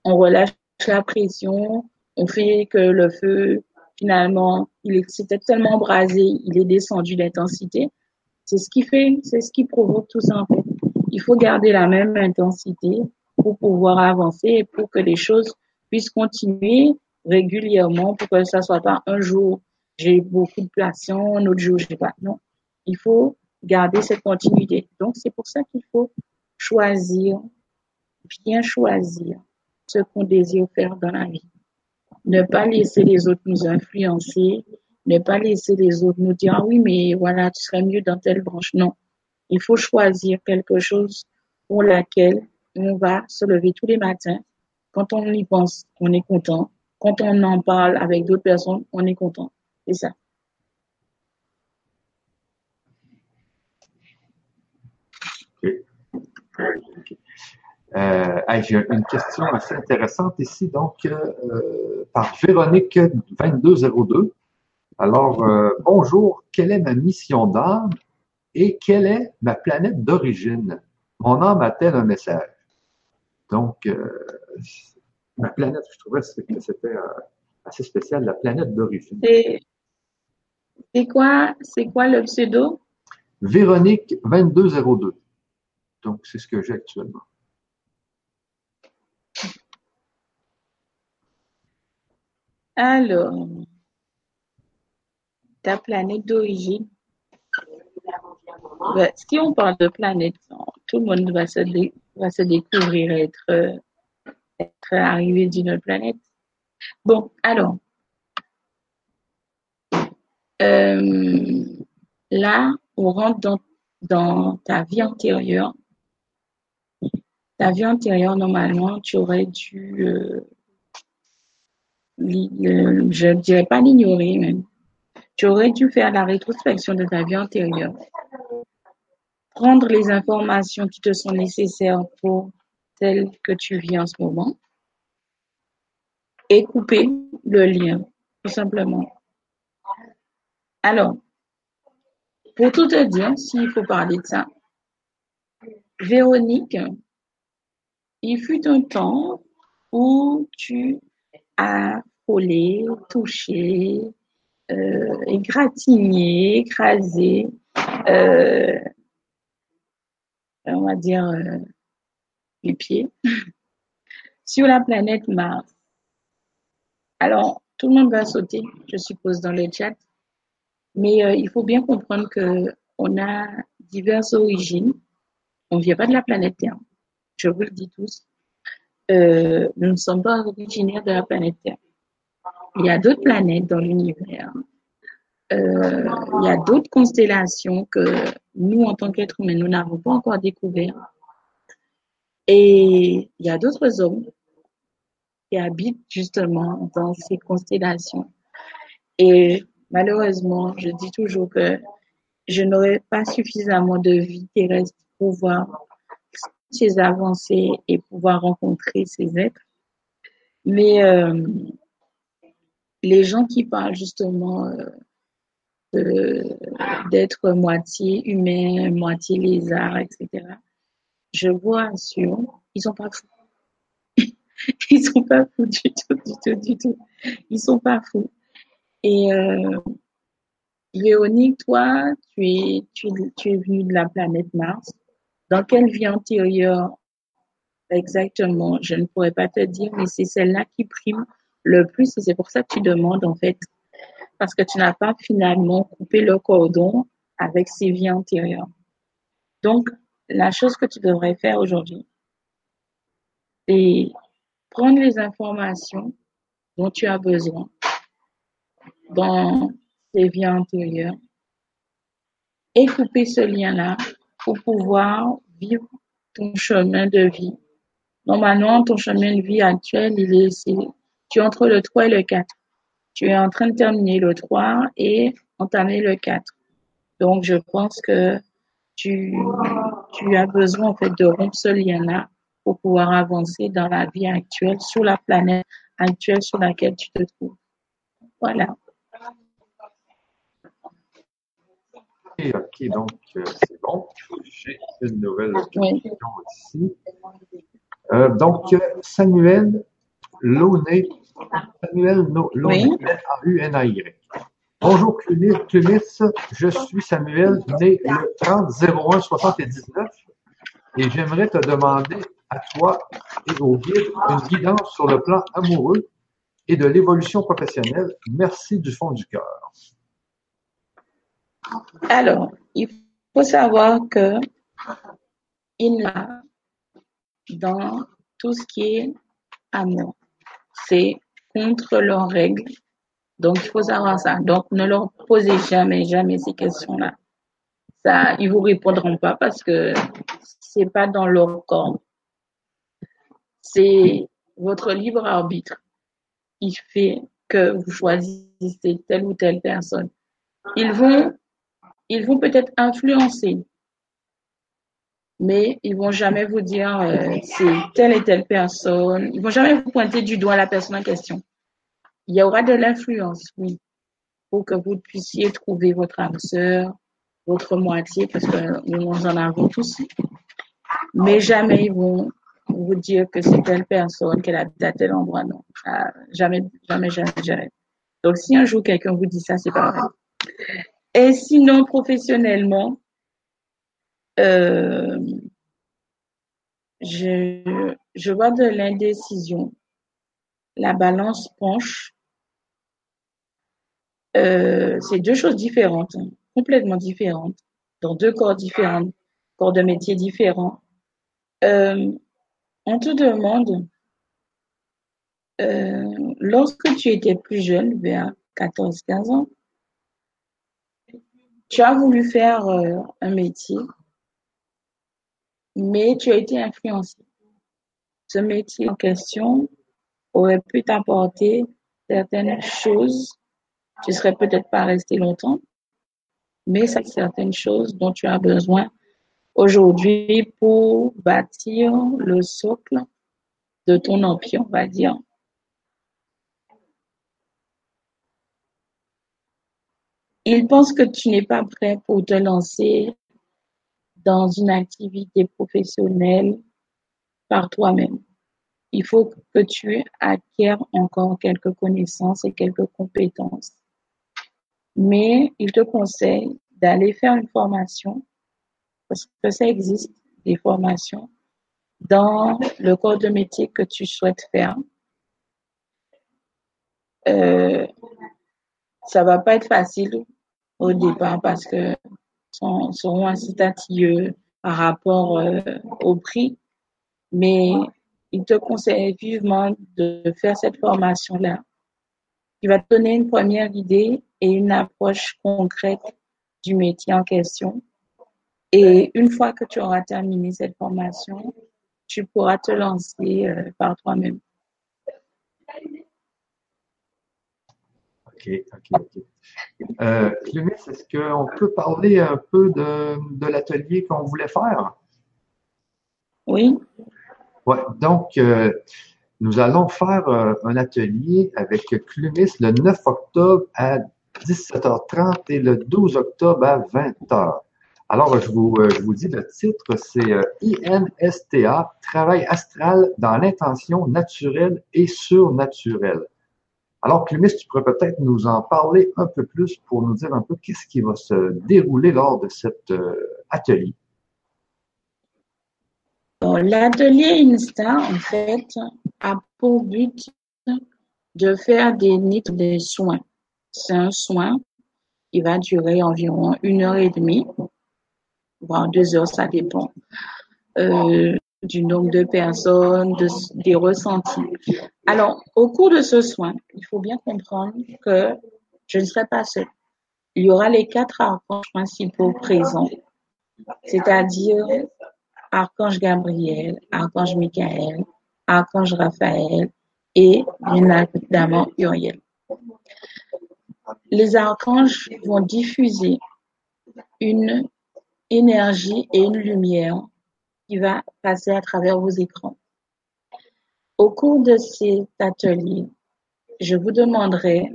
on relâche la pression, on fait que le feu, finalement, il s'était tellement brasé, il est descendu d'intensité. C'est ce qui fait, c'est ce qui provoque tout ça. Il faut garder la même intensité pour pouvoir avancer et pour que les choses puissent continuer régulièrement pour que ça soit pas un jour j'ai beaucoup de passion, un autre jour j'ai pas. Non, il faut garder cette continuité. Donc c'est pour ça qu'il faut choisir, bien choisir ce qu'on désire faire dans la vie. Ne pas laisser les autres nous influencer, ne pas laisser les autres nous dire, ah oui, mais voilà, tu serais mieux dans telle branche. Non. Il faut choisir quelque chose pour laquelle on va se lever tous les matins. Quand on y pense, on est content. Quand on en parle avec d'autres personnes, on est content. C'est ça. Euh, J'ai une question assez intéressante ici, donc, euh, par Véronique 2202. Alors, euh, bonjour, quelle est ma mission d'âme et quelle est ma planète d'origine? Mon âme a-t-elle un message? Donc, euh, ma planète, je trouvais que c'était euh, assez spécial, la planète d'origine. C'est quoi, c'est quoi le pseudo? Véronique 2202. Donc, c'est ce que j'ai actuellement. Alors, ta planète d'origine. Ben, si on parle de planète, tout le monde va se, va se découvrir être, être arrivé d'une planète. Bon, alors, euh, là, on rentre dans, ta vie antérieure. Ta vie antérieure, normalement, tu aurais dû euh, je ne dirais pas l'ignorer même. Tu aurais dû faire la rétrospection de ta vie antérieure. Prendre les informations qui te sont nécessaires pour celle que tu vis en ce moment et couper le lien, tout simplement. Alors, pour tout te dire, s'il faut parler de ça, Véronique, il fut un temps où tu à frôler, toucher, euh, égratigner, écraser, euh, on va dire euh, les pieds sur la planète Mars. Alors, tout le monde va sauter, je suppose, dans le chat. Mais euh, il faut bien comprendre que on a diverses origines. On ne vient pas de la planète Terre. Je vous le dis tous. Euh, nous ne sommes pas originaires de la planète Terre. Il y a d'autres planètes dans l'univers. Euh, il y a d'autres constellations que nous, en tant qu'êtres humains, nous n'avons pas encore découvert. Et il y a d'autres hommes qui habitent justement dans ces constellations. Et malheureusement, je dis toujours que je n'aurai pas suffisamment de vie terrestre pour voir ces avancées et pouvoir rencontrer ces êtres. Mais euh, les gens qui parlent justement euh, d'être moitié humain, moitié lézard, etc., je vois sur, ils sont pas fous. ils sont pas fous du tout, du tout, du tout. Ils sont pas fous. Et euh, Véronique, toi, tu es, tu, tu es venue de la planète Mars. Dans quelle vie antérieure exactement Je ne pourrais pas te dire, mais c'est celle-là qui prime le plus et c'est pour ça que tu demandes en fait. Parce que tu n'as pas finalement coupé le cordon avec ces vies antérieures. Donc, la chose que tu devrais faire aujourd'hui, c'est prendre les informations dont tu as besoin dans tes vies antérieures et couper ce lien-là pour pouvoir vivre ton chemin de vie. Normalement, ton chemin de vie actuel, il est, tu es entre le 3 et le 4. Tu es en train de terminer le 3 et entamer le 4. Donc, je pense que tu, tu as besoin, en fait, de rompre ce lien-là pour pouvoir avancer dans la vie actuelle, sur la planète actuelle sur laquelle tu te trouves. Voilà. Ok, donc euh, c'est bon. J'ai une nouvelle question ici. Euh, donc, Samuel Launay, Samuel Launay, A-U-N-A-Y. Bonjour Clumis, je suis Samuel, né le 30 01 79 et j'aimerais te demander à toi et au guide une guidance sur le plan amoureux et de l'évolution professionnelle. Merci du fond du cœur. Alors, il faut savoir que il dans tout ce qui est amour, c'est contre leurs règles. Donc, il faut savoir ça. Donc, ne leur posez jamais, jamais ces questions-là. Ça, ils vous répondront pas parce que c'est pas dans leur corps. C'est votre libre arbitre qui fait que vous choisissez telle ou telle personne. Ils vont ils vont peut-être influencer, mais ils vont jamais vous dire euh, c'est telle et telle personne. Ils vont jamais vous pointer du doigt la personne en question. Il y aura de l'influence, oui, pour que vous puissiez trouver votre âme sœur, votre moitié, parce que nous en avons tous. Mais jamais ils vont vous dire que c'est telle personne qu'elle habite à tel endroit. Non, jamais, jamais, jamais, jamais. Donc si un jour quelqu'un vous dit ça, c'est pas vrai. Et sinon, professionnellement, euh, je vois de l'indécision. La balance penche. Euh, c'est deux choses différentes, hein, complètement différentes, dans deux corps différents, corps de métier différents. Euh, on te demande, lorsque tu étais plus jeune, vers 14-15 ans, tu as voulu faire euh, un métier, mais tu as été influencé. Ce métier en question aurait pu t'apporter certaines choses. Tu serais peut-être pas resté longtemps, mais c'est certaines choses dont tu as besoin aujourd'hui pour bâtir le socle de ton empire, on va dire. Il pense que tu n'es pas prêt pour te lancer dans une activité professionnelle par toi-même. Il faut que tu acquières encore quelques connaissances et quelques compétences. Mais il te conseille d'aller faire une formation, parce que ça existe, des formations, dans le corps de métier que tu souhaites faire. Euh, ça va pas être facile au départ parce que sont, seront incitatifs par rapport euh, au prix, mais il te conseille vivement de faire cette formation-là. qui va te donner une première idée et une approche concrète du métier en question. Et une fois que tu auras terminé cette formation, tu pourras te lancer euh, par toi-même. OK, OK, OK. Euh, Clémis, est-ce qu'on peut parler un peu de, de l'atelier qu'on voulait faire? Oui. Ouais, donc, euh, nous allons faire euh, un atelier avec Clumis le 9 octobre à 17h30 et le 12 octobre à 20h. Alors, je vous, euh, je vous dis le titre, c'est euh, INSTA, Travail astral dans l'intention naturelle et surnaturelle. Alors, Clumis, tu pourrais peut-être nous en parler un peu plus pour nous dire un peu qu'est-ce qui va se dérouler lors de cet atelier. L'atelier INSTA, en fait, a pour but de faire des nids des soins. C'est un soin qui va durer environ une heure et demie, voire deux heures, ça dépend euh, du nombre de personnes, des ressentis. Alors, au cours de ce soin, il faut bien comprendre que je ne serai pas seule. Il y aura les quatre archanges principaux présents, c'est-à-dire Archange Gabriel, Archange Michael, Archange Raphaël et bien évidemment Uriel. Les archanges vont diffuser une énergie et une lumière qui va passer à travers vos écrans. Au cours de cet atelier, je vous demanderai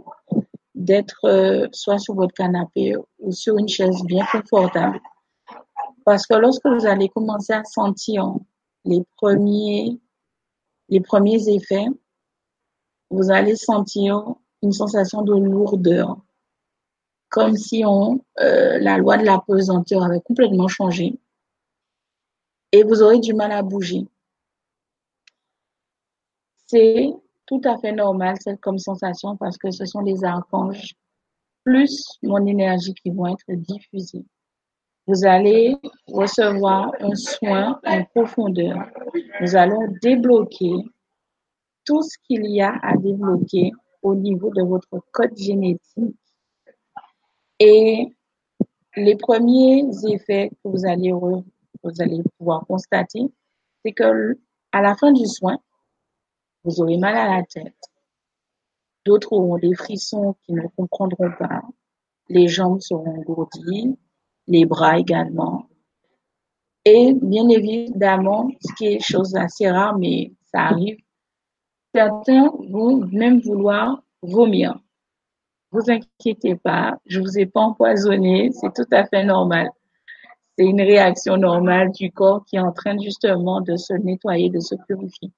d'être euh, soit sur votre canapé ou sur une chaise bien confortable parce que lorsque vous allez commencer à sentir les premiers, les premiers effets, vous allez sentir une sensation de lourdeur, comme si on, euh, la loi de la pesanteur avait complètement changé, et vous aurez du mal à bouger. C'est tout à fait normal, cette comme sensation, parce que ce sont les archanges plus mon énergie qui vont être diffusées vous allez recevoir un soin en profondeur. Nous allons débloquer tout ce qu'il y a à débloquer au niveau de votre code génétique. Et les premiers effets que vous allez, vous allez pouvoir constater, c'est que à la fin du soin, vous aurez mal à la tête. D'autres auront des frissons qui ne comprendront pas. Les jambes seront engourdies, les bras également. Et bien évidemment, ce qui est chose assez rare, mais ça arrive, certains vont même vouloir vomir. Vous inquiétez pas, je vous ai pas empoisonné, c'est tout à fait normal. C'est une réaction normale du corps qui est en train justement de se nettoyer, de se purifier.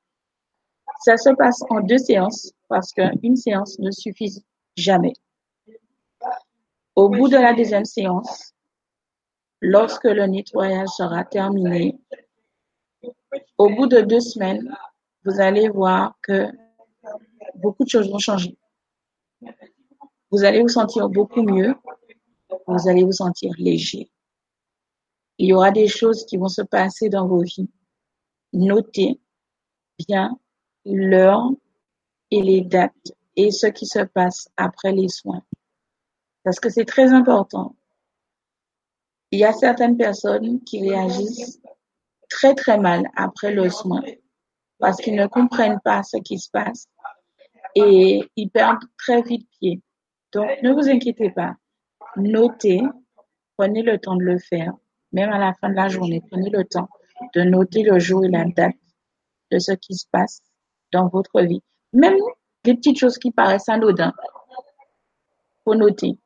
Ça se passe en deux séances parce qu'une séance ne suffit jamais. Au bout de la deuxième séance, Lorsque le nettoyage sera terminé, au bout de deux semaines, vous allez voir que beaucoup de choses vont changer. Vous allez vous sentir beaucoup mieux. Vous allez vous sentir léger. Il y aura des choses qui vont se passer dans vos vies. Notez bien l'heure et les dates et ce qui se passe après les soins. Parce que c'est très important. Il y a certaines personnes qui réagissent très très mal après le soin parce qu'ils ne comprennent pas ce qui se passe et ils perdent très vite pied. Donc, ne vous inquiétez pas. Notez, prenez le temps de le faire, même à la fin de la journée, prenez le temps de noter le jour et la date de ce qui se passe dans votre vie. Même les petites choses qui paraissent anodines, faut noter.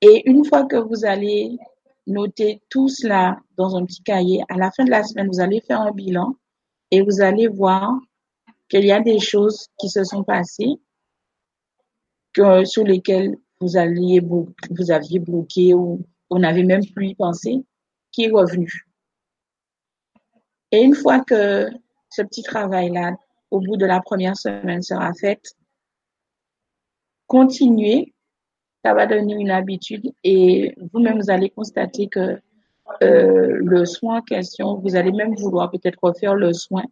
Et une fois que vous allez noter tout cela dans un petit cahier, à la fin de la semaine, vous allez faire un bilan et vous allez voir qu'il y a des choses qui se sont passées sur lesquelles vous, aviez bloqué ou on n'avait même plus y penser, qui est revenu. Et une fois que ce petit travail-là, au bout de la première semaine, sera fait, continuez. Ça va donner une habitude et vous-même, vous allez constater que euh, le soin en question, vous allez même vouloir peut-être refaire le soin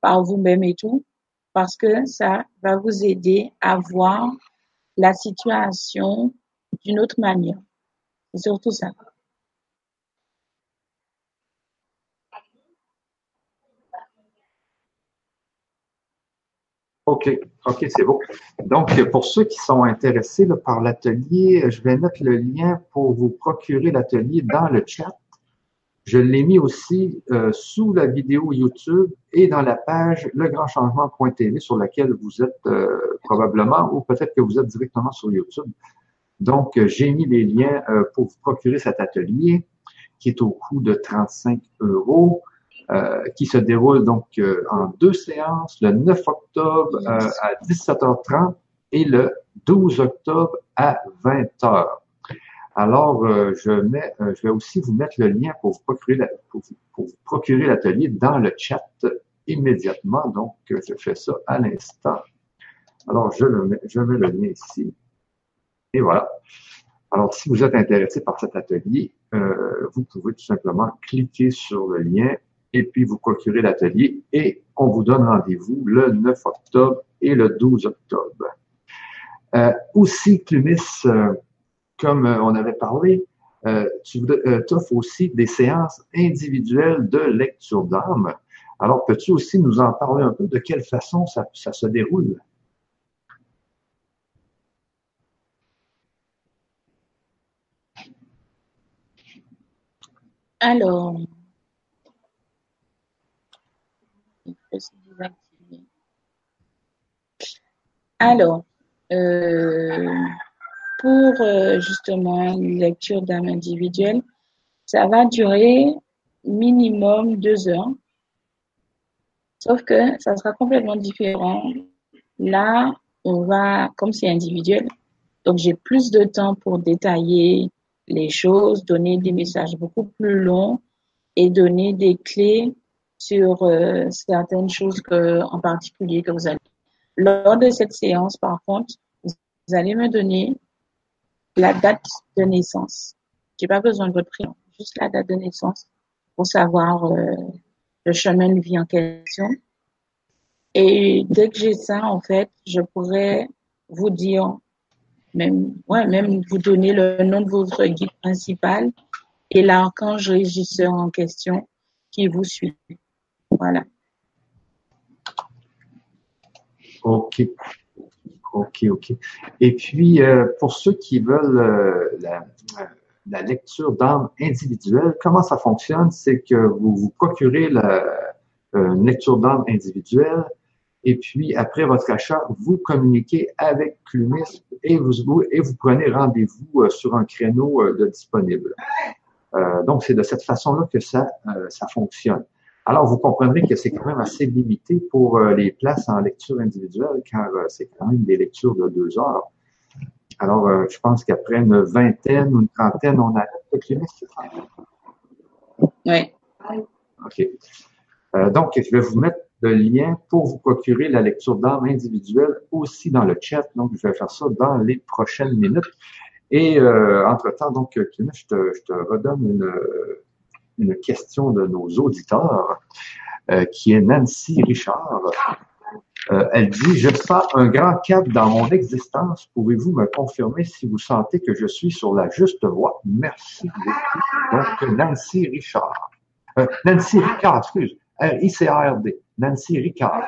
par vous-même et tout, parce que ça va vous aider à voir la situation d'une autre manière. C'est surtout ça. OK, OK, c'est beau. Donc, pour ceux qui sont intéressés par l'atelier, je vais mettre le lien pour vous procurer l'atelier dans le chat. Je l'ai mis aussi euh, sous la vidéo YouTube et dans la page legrandchangement.tv sur laquelle vous êtes euh, probablement ou peut-être que vous êtes directement sur YouTube. Donc, euh, j'ai mis les liens pour vous procurer cet atelier qui est au coût de 35 euros. Qui se déroule donc en deux séances, le 9 octobre à 17h30 et le 12 octobre à 20h. Alors, je, mets, je vais aussi vous mettre le lien pour vous procurer, procurer l'atelier dans le chat immédiatement. Donc, je fais ça à l'instant. Alors, je, le mets, le lien ici. Et voilà. Alors, si vous êtes intéressé par cet atelier, euh, vous pouvez tout simplement cliquer sur le lien et puis vous procurez l'atelier et on vous donne rendez-vous le 9 octobre et le 12 octobre. Euh, aussi, Clumis, euh, comme euh, on avait parlé, euh, tu euh, offres aussi des séances individuelles de lecture d'âme. Alors, peux-tu aussi nous en parler un peu de quelle façon ça, ça se déroule? Alors, Alors, euh, pour euh, justement une lecture d'âme individuelle, ça va durer minimum deux heures. Sauf que ça sera complètement différent. Là, on va, comme c'est individuel, donc j'ai plus de temps pour détailler les choses, donner des messages beaucoup plus longs et donner des clés sur euh, certaines choses que, en particulier que vous allez. Lors de cette séance, par contre, vous allez me donner la date de naissance. J'ai pas besoin de votre prénom, juste la date de naissance pour savoir euh, le chemin de vie en question. Et dès que j'ai ça, en fait, je pourrais vous dire, même, ouais, même vous donner le nom de votre guide principal et l'archange régisseur en question qui vous suit. Voilà. OK. OK, OK. Et puis, euh, pour ceux qui veulent euh, la, la, lecture d'âme individuelle, comment ça fonctionne? C'est que vous vous procurez la, euh, une lecture d'âme individuelle et puis, après votre achat, vous communiquez avec Clumis et vous, et vous prenez rendez-vous sur un créneau de disponible. donc, c'est de cette façon-là que ça, ça fonctionne. Alors, vous comprendrez que c'est quand même assez limité pour euh, les places en lecture individuelle, car euh, c'est quand même des lectures de deux heures. Alors, euh, je pense qu'après une vingtaine ou une trentaine, on arrête le? Oui. OK. donc, je vais vous mettre le lien pour vous procurer la lecture d'âme individuelle aussi dans le chat. Donc, je vais faire ça dans les prochaines minutes. Et entre-temps, donc, Clément, je te, je te redonne une, une question de nos auditeurs, euh, qui est Nancy Richard. Euh, elle dit, je sens un grand cap dans mon existence. Pouvez-vous me confirmer si vous sentez que je suis sur la juste voie? Merci beaucoup. Donc, Nancy Richard. Euh, Nancy Ricard, excuse. R-I-C-A-R-D. Nancy Ricard.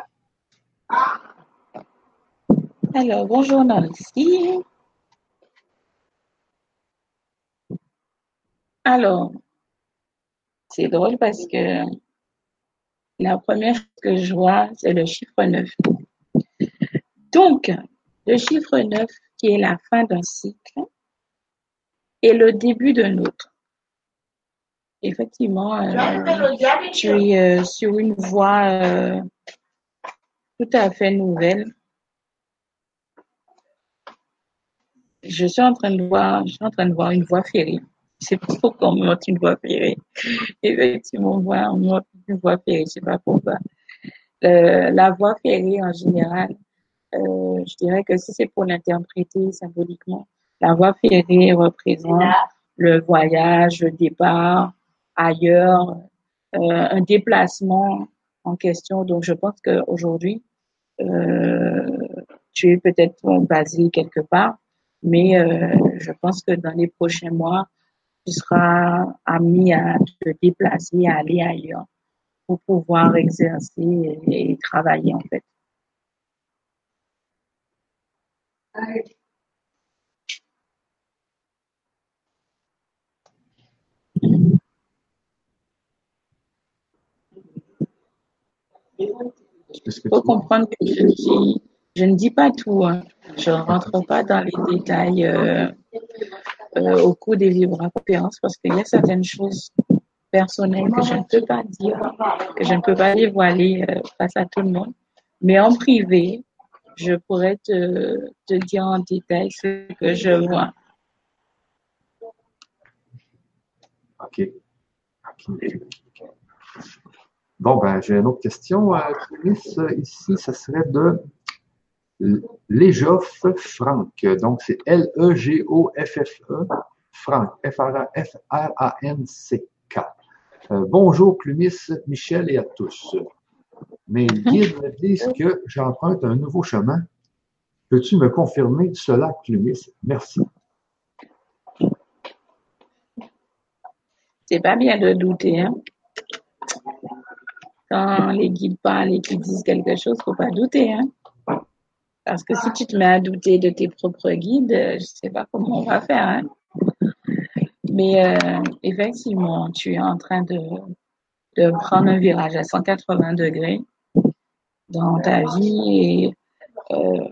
Alors, bonjour Nancy. Alors, c'est drôle parce que la première que je vois, c'est le chiffre 9. Donc, le chiffre 9 qui est la fin d'un cycle et le début d'un autre. Effectivement, euh, je suis euh, sur une voie euh, tout à fait nouvelle. Je suis en train de voir, je suis en train de voir une voie ferrée. C'est qu'on monte une voie ferrée. Effectivement, on monte une voie ferrée, je sais pas pourquoi. Euh, la voie ferrée, en général, euh, je dirais que si c'est pour l'interpréter symboliquement, la voie ferrée représente le voyage, le départ ailleurs, euh, un déplacement en question. Donc, je pense qu'aujourd'hui, euh, tu es peut-être basé quelque part, mais euh, je pense que dans les prochains mois, tu seras amené à te déplacer, à aller ailleurs pour pouvoir exercer et, travailler en fait. Il faut comprendre que je, dis, je ne dis pas tout. Hein. Je ne rentre pas dans les détails euh, euh, au cours des conférences parce qu'il y a certaines choses personnelles que je ne peux pas dire, que je ne peux pas dévoiler euh, face à tout le monde. Mais en privé, je pourrais te, te dire en détail ce que je vois. OK. Bon, ben, j'ai une autre question, euh, Ici, ça serait de Lejoff Franck. Donc, c'est L-E-G-O-F-F-E, Franck, F-R-A-N-C-K. Euh, bonjour, Clumis, Michel et à tous. Mes guides me disent que j'emprunte un nouveau chemin. Peux-tu me confirmer cela, Clumis? Merci. C'est pas bien de douter, hein? Quand les guides parlent et qu'ils disent quelque chose, faut pas douter, hein? Parce que si tu te mets à douter de tes propres guides, je sais pas comment on va faire, hein? Mais euh, effectivement, tu es en train de, de prendre un virage à 180 degrés dans ta vie et euh,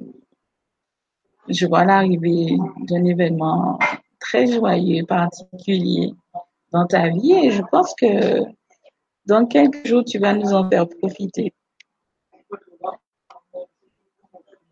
je vois l'arrivée d'un événement très joyeux, particulier dans ta vie et je pense que dans quelques jours, tu vas nous en faire profiter.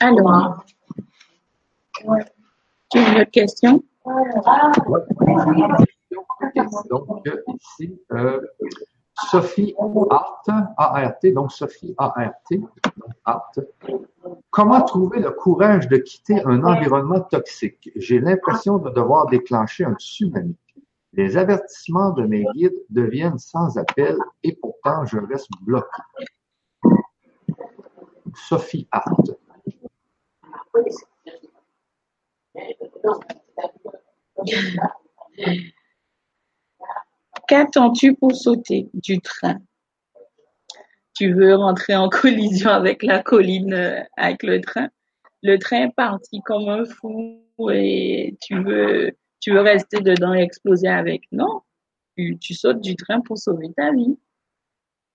Alors, une autre question? Donc, ici, euh, Sophie Art, A-R-T, donc Sophie A-R-T, Art. Comment trouver le courage de quitter un environnement toxique? J'ai l'impression de devoir déclencher un tsunami. Les avertissements de mes guides deviennent sans appel et pourtant je reste bloqué. Sophie Hart. Qu'attends-tu pour sauter du train? Tu veux rentrer en collision avec la colline, euh, avec le train? Le train est parti comme un fou et tu veux tu veux rester dedans et exploser avec? Non, tu, sautes du train pour sauver ta vie.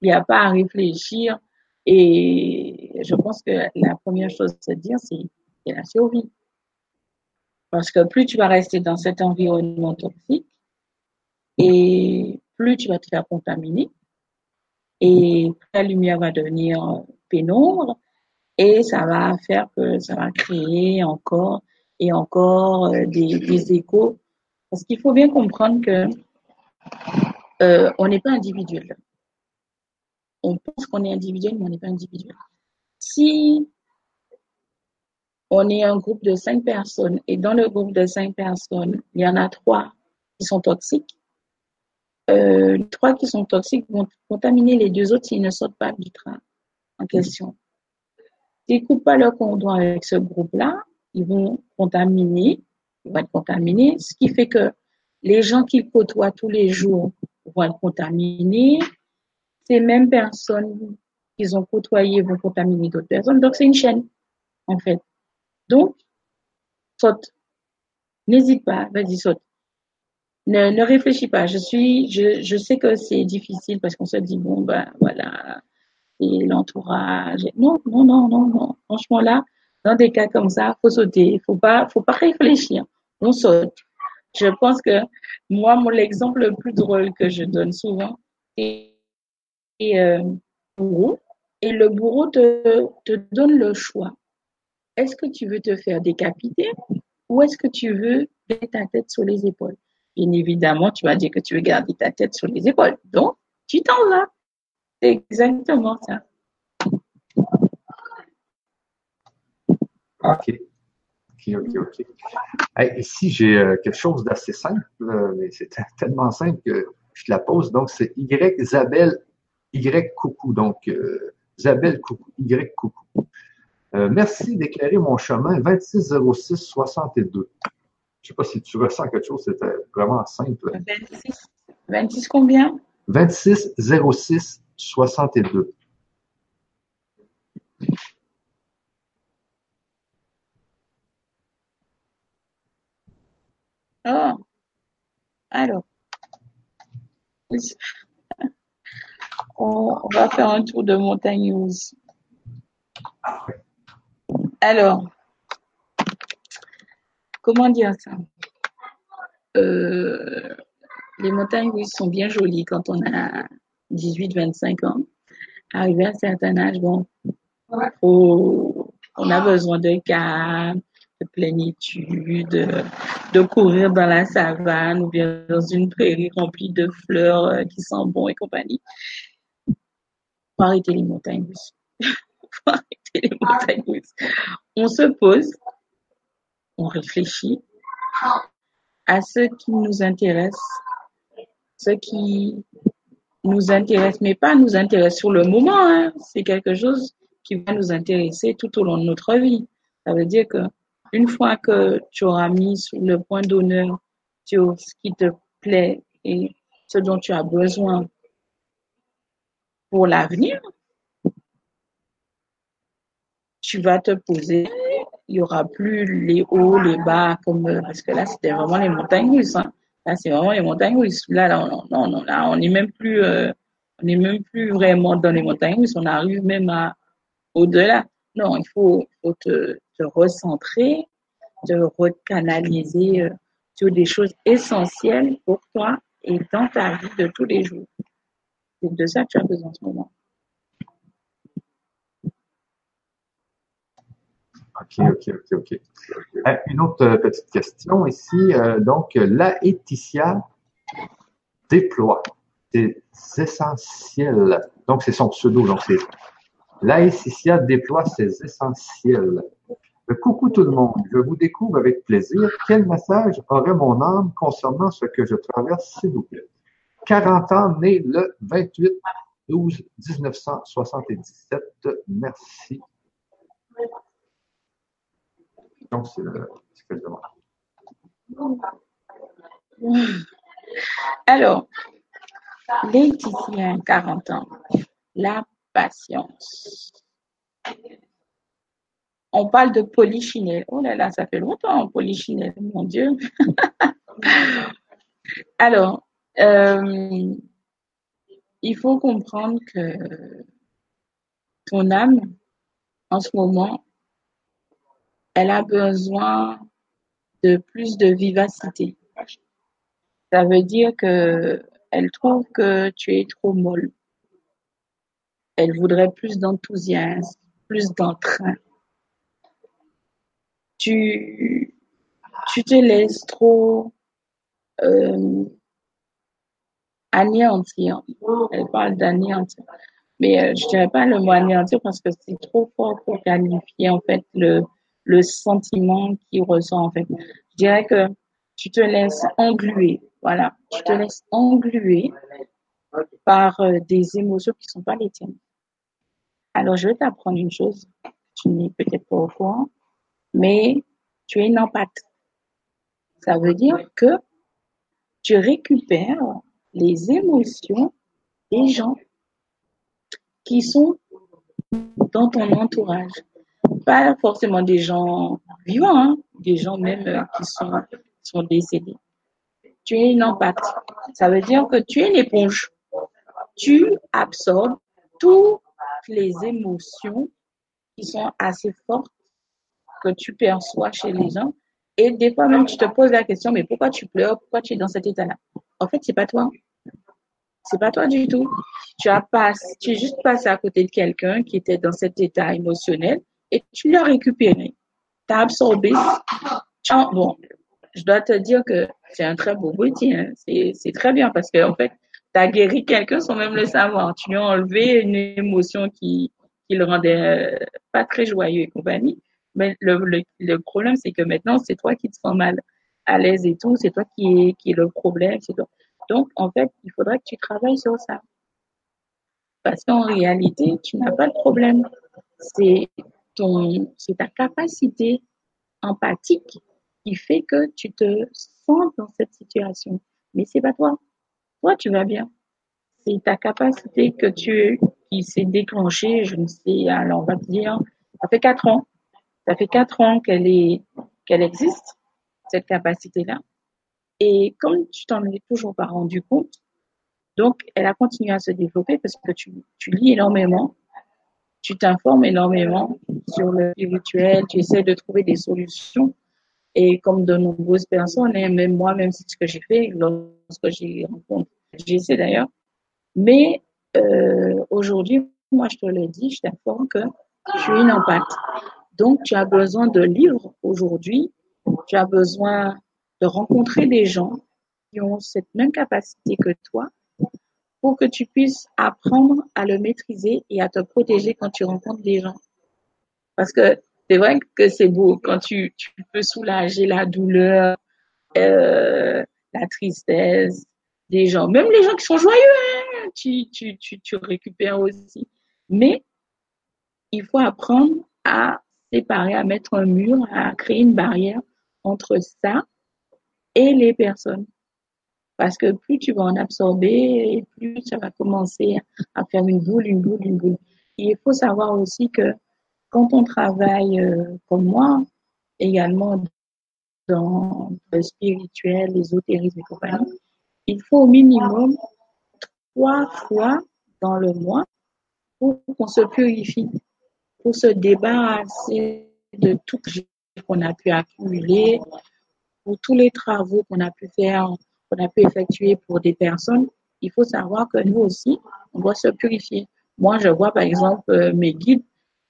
Il n'y a pas à réfléchir. Et je pense que la première chose à dire, c'est la survie. Parce que plus tu vas rester dans cet environnement toxique, et plus tu vas te faire contaminer, et plus la lumière va devenir pénombre, et ça va faire que ça va créer encore et encore euh, des, des, échos. Parce qu'il faut bien comprendre que euh, on n'est pas individuel. On pense qu'on est individuel, mais on n'est pas individuel. Si on est un groupe de cinq personnes et dans le groupe de cinq personnes, il y en a trois qui sont toxiques, euh, trois qui sont toxiques vont contaminer les deux autres s'ils ne sortent pas du train en question. S'ils ne coupent pas leur conduit avec ce groupe-là, ils vont contaminer, ils vont être contaminés, ce qui fait que les gens qu'ils côtoient tous les jours vont être contaminés. Ces mêmes personnes qu'ils ont côtoyées vont contaminer d'autres personnes. Donc, c'est une chaîne, en fait. Donc, saute. N'hésite pas, vas-y, saute. ne, réfléchis pas. Je suis, je, sais que c'est difficile parce qu'on se dit bon ben voilà et l'entourage. Non, non, non, non, non. Franchement là, dans des cas comme ça, faut sauter. Faut pas, faut pas réfléchir. On saute. Je pense que moi, l'exemple le plus drôle que je donne souvent est, euh, bourreau. Et le bourreau te donne le choix. Est-ce que tu veux te faire décapiter ou est-ce que tu veux mettre ta tête sur les épaules? Bien évidemment, tu vas dire que tu veux garder ta tête sur les épaules. Donc, tu t'en vas. C'est exactement ça. OK. OK, OK, OK. ici, j'ai euh, quelque chose d'assez simple, mais c'est tellement simple que je te la pose. Donc, c'est Y Isabelle Y Coucou. Donc, euh, Isabelle Coucou, Y Coucou. Euh, merci d'éclairer mon chemin 2606 62. Je sais pas si tu ressens quelque chose, c'était vraiment simple. 26, 26 combien? 26 06 62. Oh, alors. On, va faire un tour de montagne aussi. Alors, comment dire ça? Euh, Les montagnes russes sont bien jolies quand on a 18-25 ans. Arrivé à un certain âge, bon, on a besoin de calme, de plénitude, de courir dans la savane ou bien dans une prairie remplie de fleurs euh, qui sentent bon et compagnie. Faut arrêter les montagnes. On se pose, on réfléchit à ce qui nous intéresse, ce qui nous intéresse, mais pas nous intéresse sur le moment. Hein. C'est quelque chose qui va nous intéresser tout au long de notre vie. Ça veut dire que une fois que tu auras mis le point d'honneur sur ce qui te plaît et ce dont tu as besoin pour l'avenir, tu vas te poser. Il y aura plus les hauts, les bas, comme parce que là c'était vraiment les montagnes russes. Hein. Là c'est vraiment les montagnes russes. Là, là, on, non, là, on n'est même plus, euh, on n'est même plus vraiment dans les montagnes russes. On arrive même à au-delà. Non, il faut, faut te, te recentrer, te recanaliser euh, sur des choses essentielles pour toi et dans ta vie de tous les jours. C'est de ça que tu as besoin en ce moment. OK, OK, OK, OK. Euh, une autre euh, petite question ici. donc, la Laetitia déploie des essentiels. Donc, c'est son pseudo. Donc, c'est Laetitia déploie ses essentiels. Coucou tout le monde, je vous découvre avec plaisir. Quel message aurait mon âme concernant ce que je traverse, s'il vous plaît? 40 ans, né le 28 12 1977. Merci. Demande. Alors, Laetitia, 40 ans. La patience. On parle de polychinelle. Oh là là, ça fait longtemps, polychinelle, mon Dieu. Alors, euh, il faut comprendre que ton âme, en ce moment, elle a besoin de plus de vivacité. Ça veut dire que elle trouve que tu es trop molle. Elle voudrait plus d'enthousiasme, plus d'entrain. Tu, tu te laisses trop euh, anéantir. Elle parle d'anéantir. Mais euh, je dirais pas le mot anéantir parce que c'est trop fort pour qualifier en fait le, le sentiment qu'il ressent en fait. Je dirais que tu te laisses engluer. Voilà. Tu te laisses engluer par euh, des émotions qui sont pas les tiennes. Alors, je vais t'apprendre une chose, tu n'es peut-être pas au courant, mais tu es une empathe. Ça veut dire que tu récupères les émotions des gens qui sont dans ton entourage. Pas forcément des gens vivants, hein, des gens même euh, qui sont, sont décédés. tu es une empathie. Ça veut dire que tu es une éponge. Tu absorbes toutes les émotions qui sont assez fortes que tu perçois chez les gens. Et des fois même, tu te poses la question, mais pourquoi tu pleures? Pourquoi tu es dans cet état-là? En fait, c'est pas toi. C'est pas toi du tout. Tu as pas, tu es juste passé à côté de quelqu'un qui était dans cet état émotionnel et tu l'as récupéré. Tu as absorbé. Bon, je dois te dire que c'est un très beau outil. Hein. C'est très bien parce que en fait, tu as guéri quelqu'un sans même le savoir. Tu lui as enlevé une émotion qui, qui le rendait euh, pas très joyeux et compagnie. Mais le, le, le problème, c'est que maintenant, c'est toi qui te sens mal à l'aise et tout. C'est toi qui est, qui le problème. Donc, en fait, il faudrait que tu travailles sur ça. Parce qu'en réalité, tu n'as pas de problème. C'est c'est ta capacité empathique qui fait que tu te sens dans cette situation. Mais c'est pas toi. Toi, tu vas bien. C'est ta capacité que tu, qui s'est déclenchée, je ne sais, alors on va te dire, ça fait quatre ans. Ça fait quatre ans qu'elle existe, cette capacité-là. Et comme tu t'en es toujours pas rendu compte, donc elle a continué à se développer parce que tu lis énormément, tu t'informes énormément sur le spirituel, tu essaies de trouver des solutions et comme de nombreuses personnes, et même moi, même c'est ce que j'ai fait lorsque j'ai rencontré, j'essaie d'ailleurs. Mais euh, aujourd'hui, moi, je te le dis, je t'informe que tu es une empathe. Donc, tu as besoin de livres aujourd'hui. Tu as besoin de rencontrer des gens qui ont cette même capacité que toi pour que tu puisses apprendre à le maîtriser et à te protéger quand tu rencontres des gens. Parce que c'est vrai que c'est beau quand tu, tu peux soulager la douleur, euh, la tristesse des gens. Même les gens qui sont joyeux, hein, tu, tu, tu, tu récupères aussi. Mais il faut apprendre à séparer, à mettre un mur, à créer une barrière entre ça et les personnes. Parce que plus tu vas en absorber, plus ça va commencer à faire une boule, une boule, une boule. il faut savoir aussi que quand on travaille euh, comme moi, également dans le spirituel, l'ésotérisme et compagnie, il faut au minimum trois fois dans le mois pour qu'on se purifie, pour se débarrasser de tout ce qu'on a pu accumuler, pour tous les travaux qu'on a pu faire, qu'on a pu effectuer pour des personnes. Il faut savoir que nous aussi, on doit se purifier. Moi, je vois par exemple euh, mes guides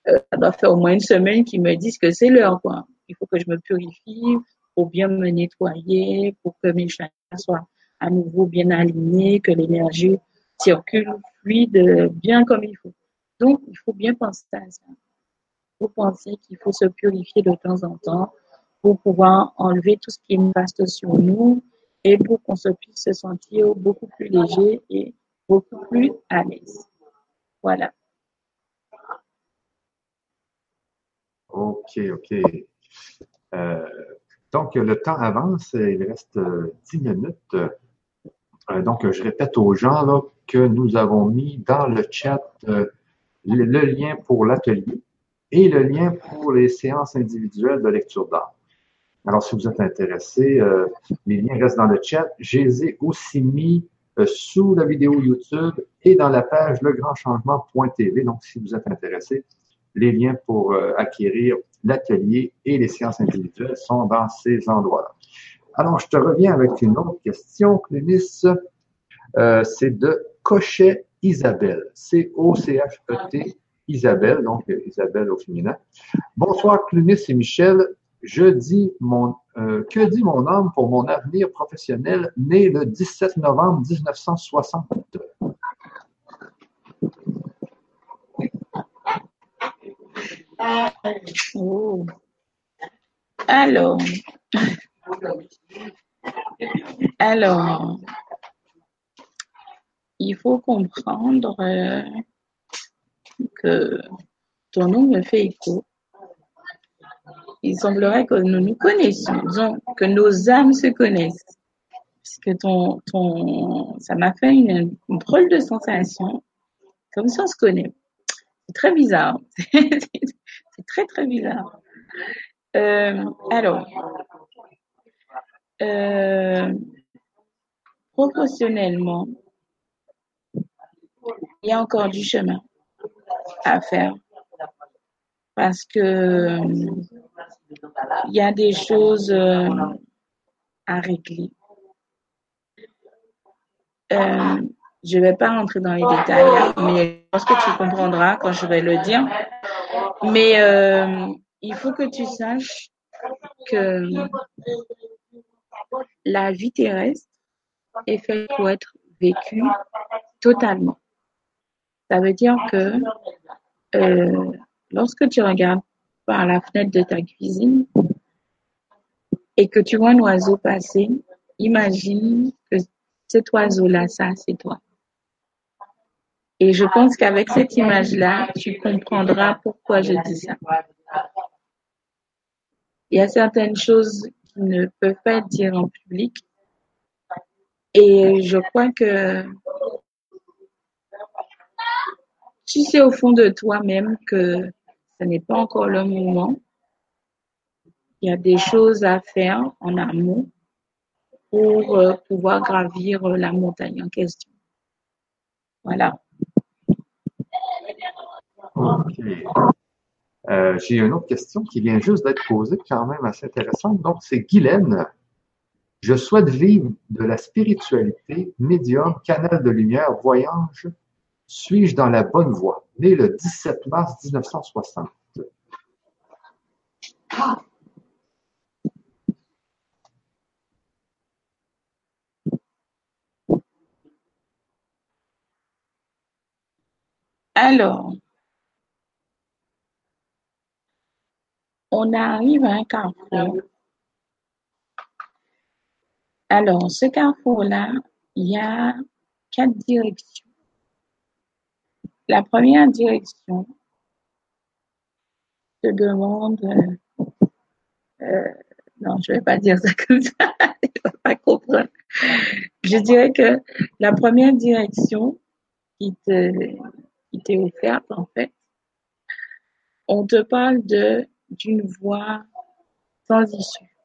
euh, ça doit faire au moins une semaine qu'ils me disent que c'est l'heure, quoi. Il faut que je me purifie pour bien me nettoyer, pour que mes chakras soient à nouveau bien alignés, que l'énergie circule fluide, bien comme il faut. Donc, il faut bien penser à ça. Il faut penser qu'il faut se purifier de temps en temps pour pouvoir enlever tout ce qui est vaste sur nous et pour qu'on se puisse se sentir beaucoup plus léger et beaucoup plus à l'aise. Voilà. OK, OK. Euh, donc, le temps avance, il reste 10 minutes. Euh, donc, je répète aux gens là, que nous avons mis dans le chat euh, le, lien pour l'atelier et le lien pour les séances individuelles de lecture d'art. Alors, si vous êtes intéressé, les liens restent dans le chat. Je les ai aussi mis sous la vidéo YouTube et dans la page legrandchangement.tv. Donc, si vous êtes intéressé, les liens pour euh, acquérir l'atelier et les séances individuelles sont dans ces endroits-là. Alors, je te reviens avec une autre question, Clénis. Euh, c'est de Cochet Isabelle. C-O-C-H-E-T Isabelle, donc Isabelle au féminin. Bonsoir, Clénis et Michel. Je dis mon, euh, que dit mon âme pour mon avenir professionnel né le 17 novembre 1960? Alors, alors, il faut comprendre euh, que ton nom me fait écho. Il semblerait que nous nous connaissions, disons, que nos âmes se connaissent. Parce que ton, ton, ça m'a fait une, une drôle de sensation, comme si on se connaît. C'est très bizarre. C'est très, très bizarre. Euh, alors, euh, professionnellement, il y a encore du chemin à faire parce que il y a des choses euh, à régler. Euh, je vais pas rentrer dans les détails, mais je pense que tu comprendras quand je vais le dire. Mais euh, il faut que tu saches que la vie terrestre est faite pour être vécue totalement. Ça veut dire que euh, lorsque tu regardes par la fenêtre de ta cuisine et que tu vois un oiseau passer, imagine que cet oiseau-là, ça, c'est toi. Et je pense qu'avec cette image-là, tu comprendras pourquoi je dis ça. Il y a certaines choses qui ne peuvent pas être dites en public. Et je crois que si c'est au fond de toi-même que ce n'est pas encore le moment, il y a des choses à faire en amont pour euh, pouvoir gravir la montagne en question. Voilà. OK. Euh, j'ai une autre question qui vient juste d'être posée, quand même assez intéressante. Donc, c'est Guylaine. Je souhaite vivre de la spiritualité, médium, canal de lumière, voyage. Suis-je dans la bonne voie? Né le 17 mars 1960. Alors, on arrive à un carrefour. Alors, ce carrefour-là, il y a quatre directions. La première direction te demande, euh, non, je vais pas dire ça comme ça, tu vas pas comprendre. Je dirais que la première direction qui t'est offerte, en fait, on te parle de d'une voie sans issue.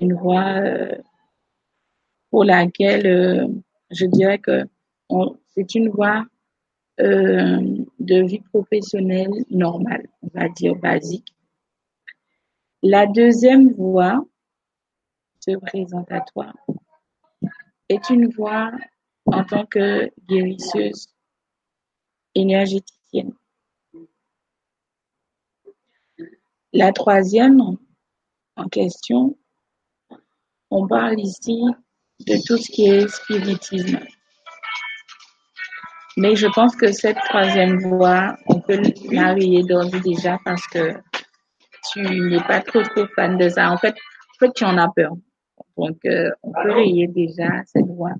Une voie euh, pour laquelle euh, je dirais que c'est une voie euh, de vie professionnelle normale, on va dire basique. La deuxième voie se présente est une voie en tant que guérisseuse énergéticienne. La troisième en question, on parle ici de tout ce qui est spiritisme. Mais je pense que cette troisième voie, on peut la rayer d'ores déjà parce que tu n'es pas trop fan de ça. En fait, en fait tu en as peur. Donc, euh, on peut rayer déjà cette voie.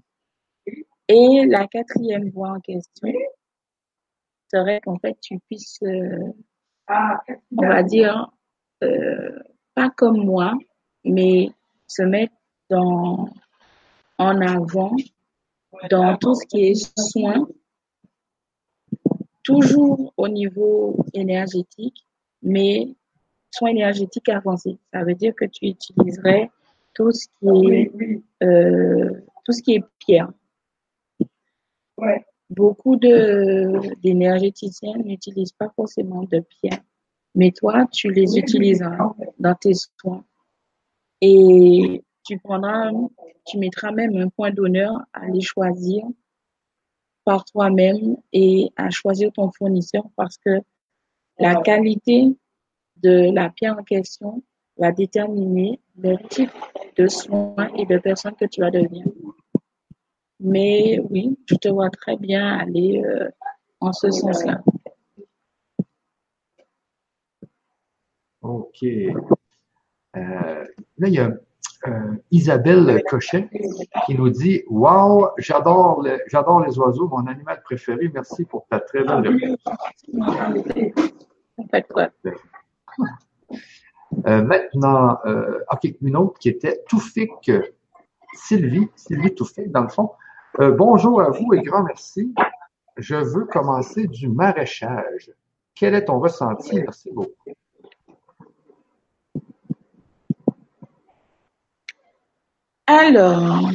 Et la quatrième voie en question serait qu'en fait, tu puisses, euh, on va dire, pas comme moi, mais se mettre dans, en avant dans tout ce qui est soin, toujours au niveau énergétique, mais soins énergétiques avancés. Ça veut dire que tu utiliserais tout ce qui est euh, tout ce qui est pierre. Beaucoup d'énergéticiens n'utilisent pas forcément de pierre mais toi, tu les utiliseras dans tes soins. Et tu prendras, tu mettras même un point d'honneur à les choisir par toi-même et à choisir ton fournisseur parce que la qualité de la pierre en question va déterminer le type de soins et de personne que tu vas devenir. Mais oui, je te vois très bien aller euh, en ce sens-là. OK. Euh, là, il y a euh, Isabelle Cochet qui nous dit Wow, j'adore les oiseaux, mon animal préféré. Merci pour ta très belle réponse. Euh, maintenant, euh, une autre qui était Toufik Sylvie, Sylvie Toufik, dans le fond. Bonjour à vous et grand merci. Je veux commencer du maraîchage. Quel est ton ressenti? Merci beaucoup. Alors,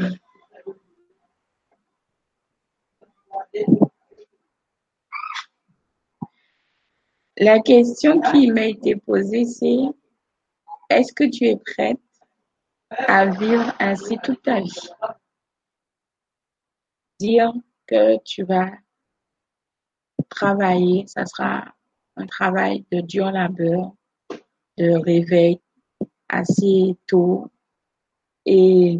La question qui m'a été posée, c'est est-ce que tu es prête à vivre ainsi toute ta vie? Dire que tu vas travailler, ça sera un travail de dur labeur, de réveil assez tôt et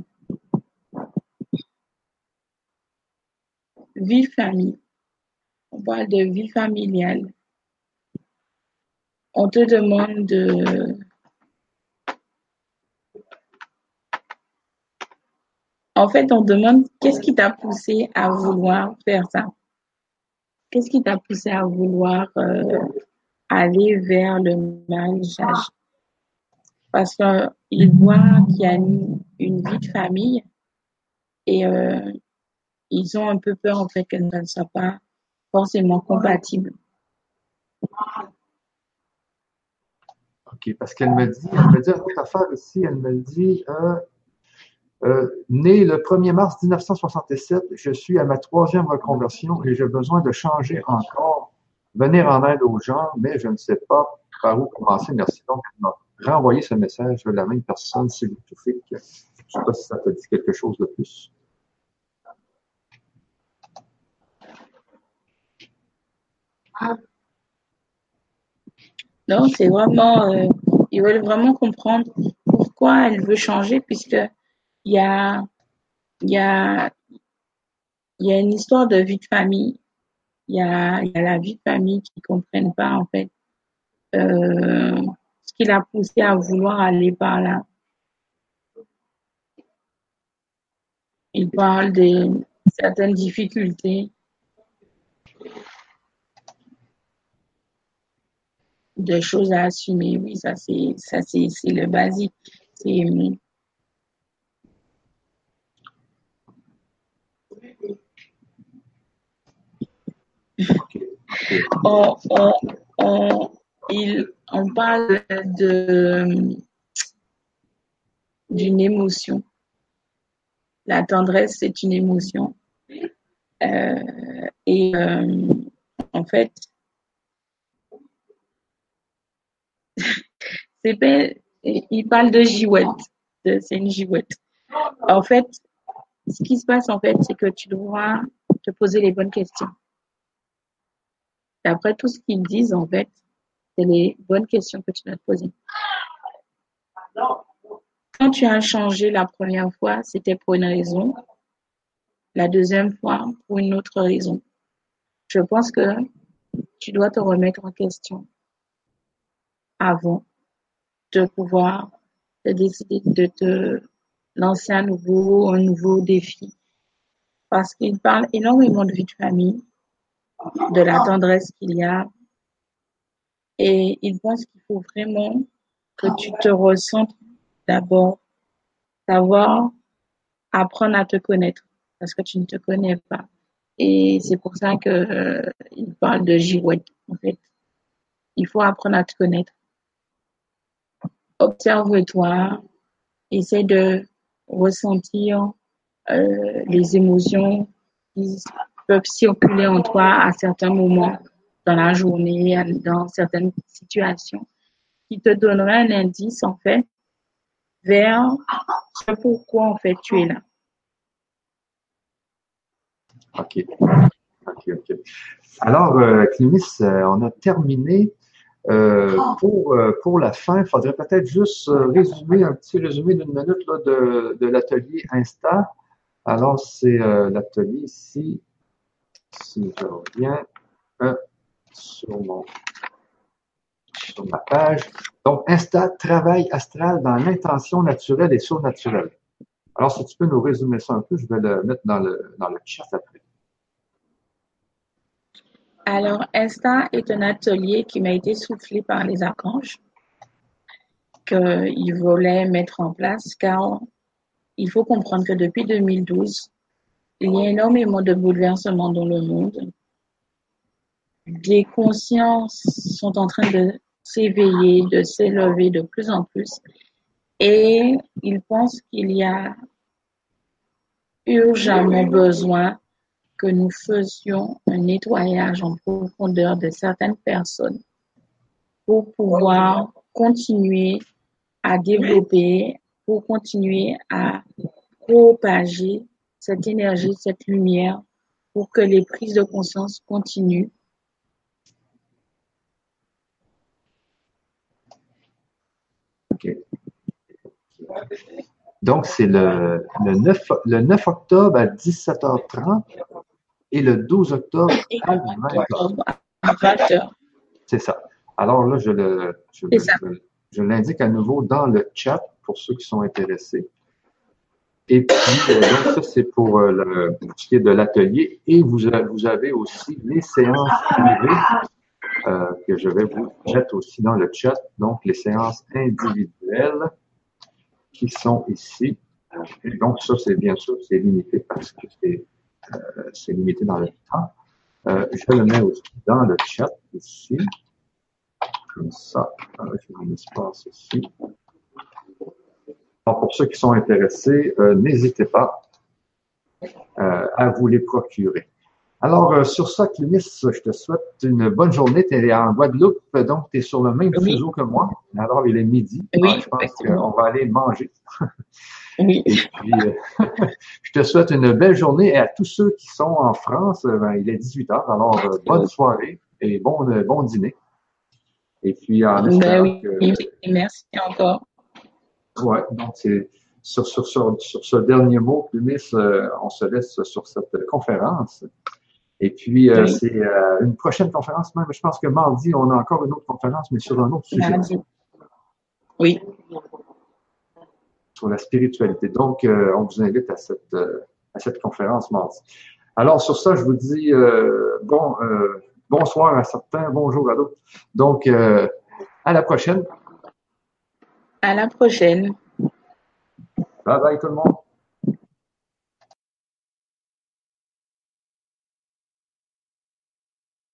vie famille. On parle de vie familiale. On te demande de En fait, on demande qu'est-ce qui t'a poussé à vouloir faire ça? Qu'est-ce qui t'a poussé à vouloir euh, aller vers le maraîchage? Parce qu'il voit qu'il y a une, vie de famille et euh, ils ont un peu peur en fait que ça ne soit pas forcément compatible. OK, parce qu'elle me dit, elle me dit une autre affaire ici, elle me dit euh, euh, né le 1er mars 1967, je suis à ma troisième reconversion et j'ai besoin de changer encore, venir en aide aux gens, mais je ne sais pas par où commencer. Merci donc de renvoyer ce message de la même personne, Sylvie Toufik. Je ne sais pas si ça te dit quelque chose de plus. Non, c'est vraiment, euh, ils veulent vraiment comprendre pourquoi elle veut changer, puisque il y a, y a, y a une histoire de vie de famille. Il y a, y a la vie de famille qui comprennent pas, en fait, euh, ce qui l'a poussé à vouloir aller par là. Il parle de certaines difficultés de choses à assumer. Oui, ça c'est ça c'est c'est le basique. C'est on, on, on, il, on parle de d'une émotion. La tendresse, c'est une émotion. Euh, et euh, en fait, il parle de giouette, c'est une giouette. En fait, ce qui se passe en fait, c'est que tu dois te poser les bonnes questions. D'après tout ce qu'ils disent, en fait, c'est les bonnes questions que tu dois te poser. Quand tu as changé la première fois, c'était pour une raison. La deuxième fois, pour une autre raison. Je pense que tu dois te remettre en question avant de pouvoir te décider de te lancer un nouveau, un nouveau défi. Parce qu'il parle énormément de vie de famille, de la tendresse qu'il y a. Et il pense qu'il faut vraiment que tu te ressentes d'abord, savoir apprendre à te connaître parce que tu ne te connais pas. Et c'est pour ça que euh, il parle de girouette en fait. Il faut apprendre à te connaître observe-toi, essaie de ressentir euh, les émotions qui peuvent circuler en toi à certains moments dans la journée, dans certaines situations, qui te donneraient un indice en fait vers ce pourquoi en fait tu es là. Ok, ok, ok. Alors, euh, euh, on a terminé euh, pour, euh, pour la fin, il faudrait peut-être juste résumer, un petit résumé d'une minute de, de l'atelier Insta. Alors, c'est l'atelier ici, si je reviens sur, mon, sur ma page. Donc, Insta, travail astral dans l'intention naturelle et surnaturelle. Alors, si tu peux nous résumer ça un peu, je vais le mettre dans le, dans le chat après. Alors, Insta est un atelier qui m'a été soufflé par les archanges qu'ils voulaient mettre en place car il faut comprendre que depuis 2012, il y a énormément de bouleversements dans le monde. Les consciences sont en train de s'éveiller, de s'élever de plus en plus et ils pensent qu'il y a urgemment besoin que nous faisions un nettoyage en profondeur de certaines personnes pour pouvoir continuer à développer, pour continuer à propager cette énergie, cette lumière, pour que les prises de conscience continuent. OK. Donc, c'est le, le, 9, le 9 octobre à 17h30 et le 12 octobre à 20h. C'est ça. Alors là, je le, je, je, l'indique à nouveau dans le chat pour ceux qui sont intéressés. Et puis, euh, donc ça, c'est pour, euh, le, ce qui est de l'atelier. Et vous, vous avez aussi les séances privées euh, que je vais vous mettre aussi dans le chat. Donc, les séances individuelles qui sont ici. Et donc, ça, c'est bien sûr, c'est limité parce que c'est euh, limité dans le temps. Euh, je le mets aussi dans le chat ici. Comme ça, mon espace ici. Alors, pour ceux qui sont intéressés, euh, n'hésitez pas euh, à vous les procurer. Alors, euh, sur ça, Clémis, je te souhaite une bonne journée. Tu es en Guadeloupe, donc tu es sur le même oui. que moi. Alors, il est midi. Oui, Alors, je pense qu'on va aller manger. Oui. Et puis, euh, je te souhaite une belle journée. Et à tous ceux qui sont en France, euh, ben, il est 18 heures. Alors, euh, bonne soirée et bon, bon dîner. Et puis, en ben oui, que... merci encore. Ouais, donc c'est sur, sur, sur, sur ce dernier mot, Plumis, euh, on se laisse sur cette conférence. Et puis, euh, Oui. c'est euh, une prochaine conférence même. Je pense que mardi, on a encore une autre conférence, mais sur un autre sujet, Mardi. Oui, sur la spiritualité. Donc, euh, on vous invite à cette, à cette conférence mardi. Alors, sur ça, je vous dis bon, bonsoir à certains, bonjour à d'autres. Donc, à la prochaine. à la prochaine. Bye bye tout le monde.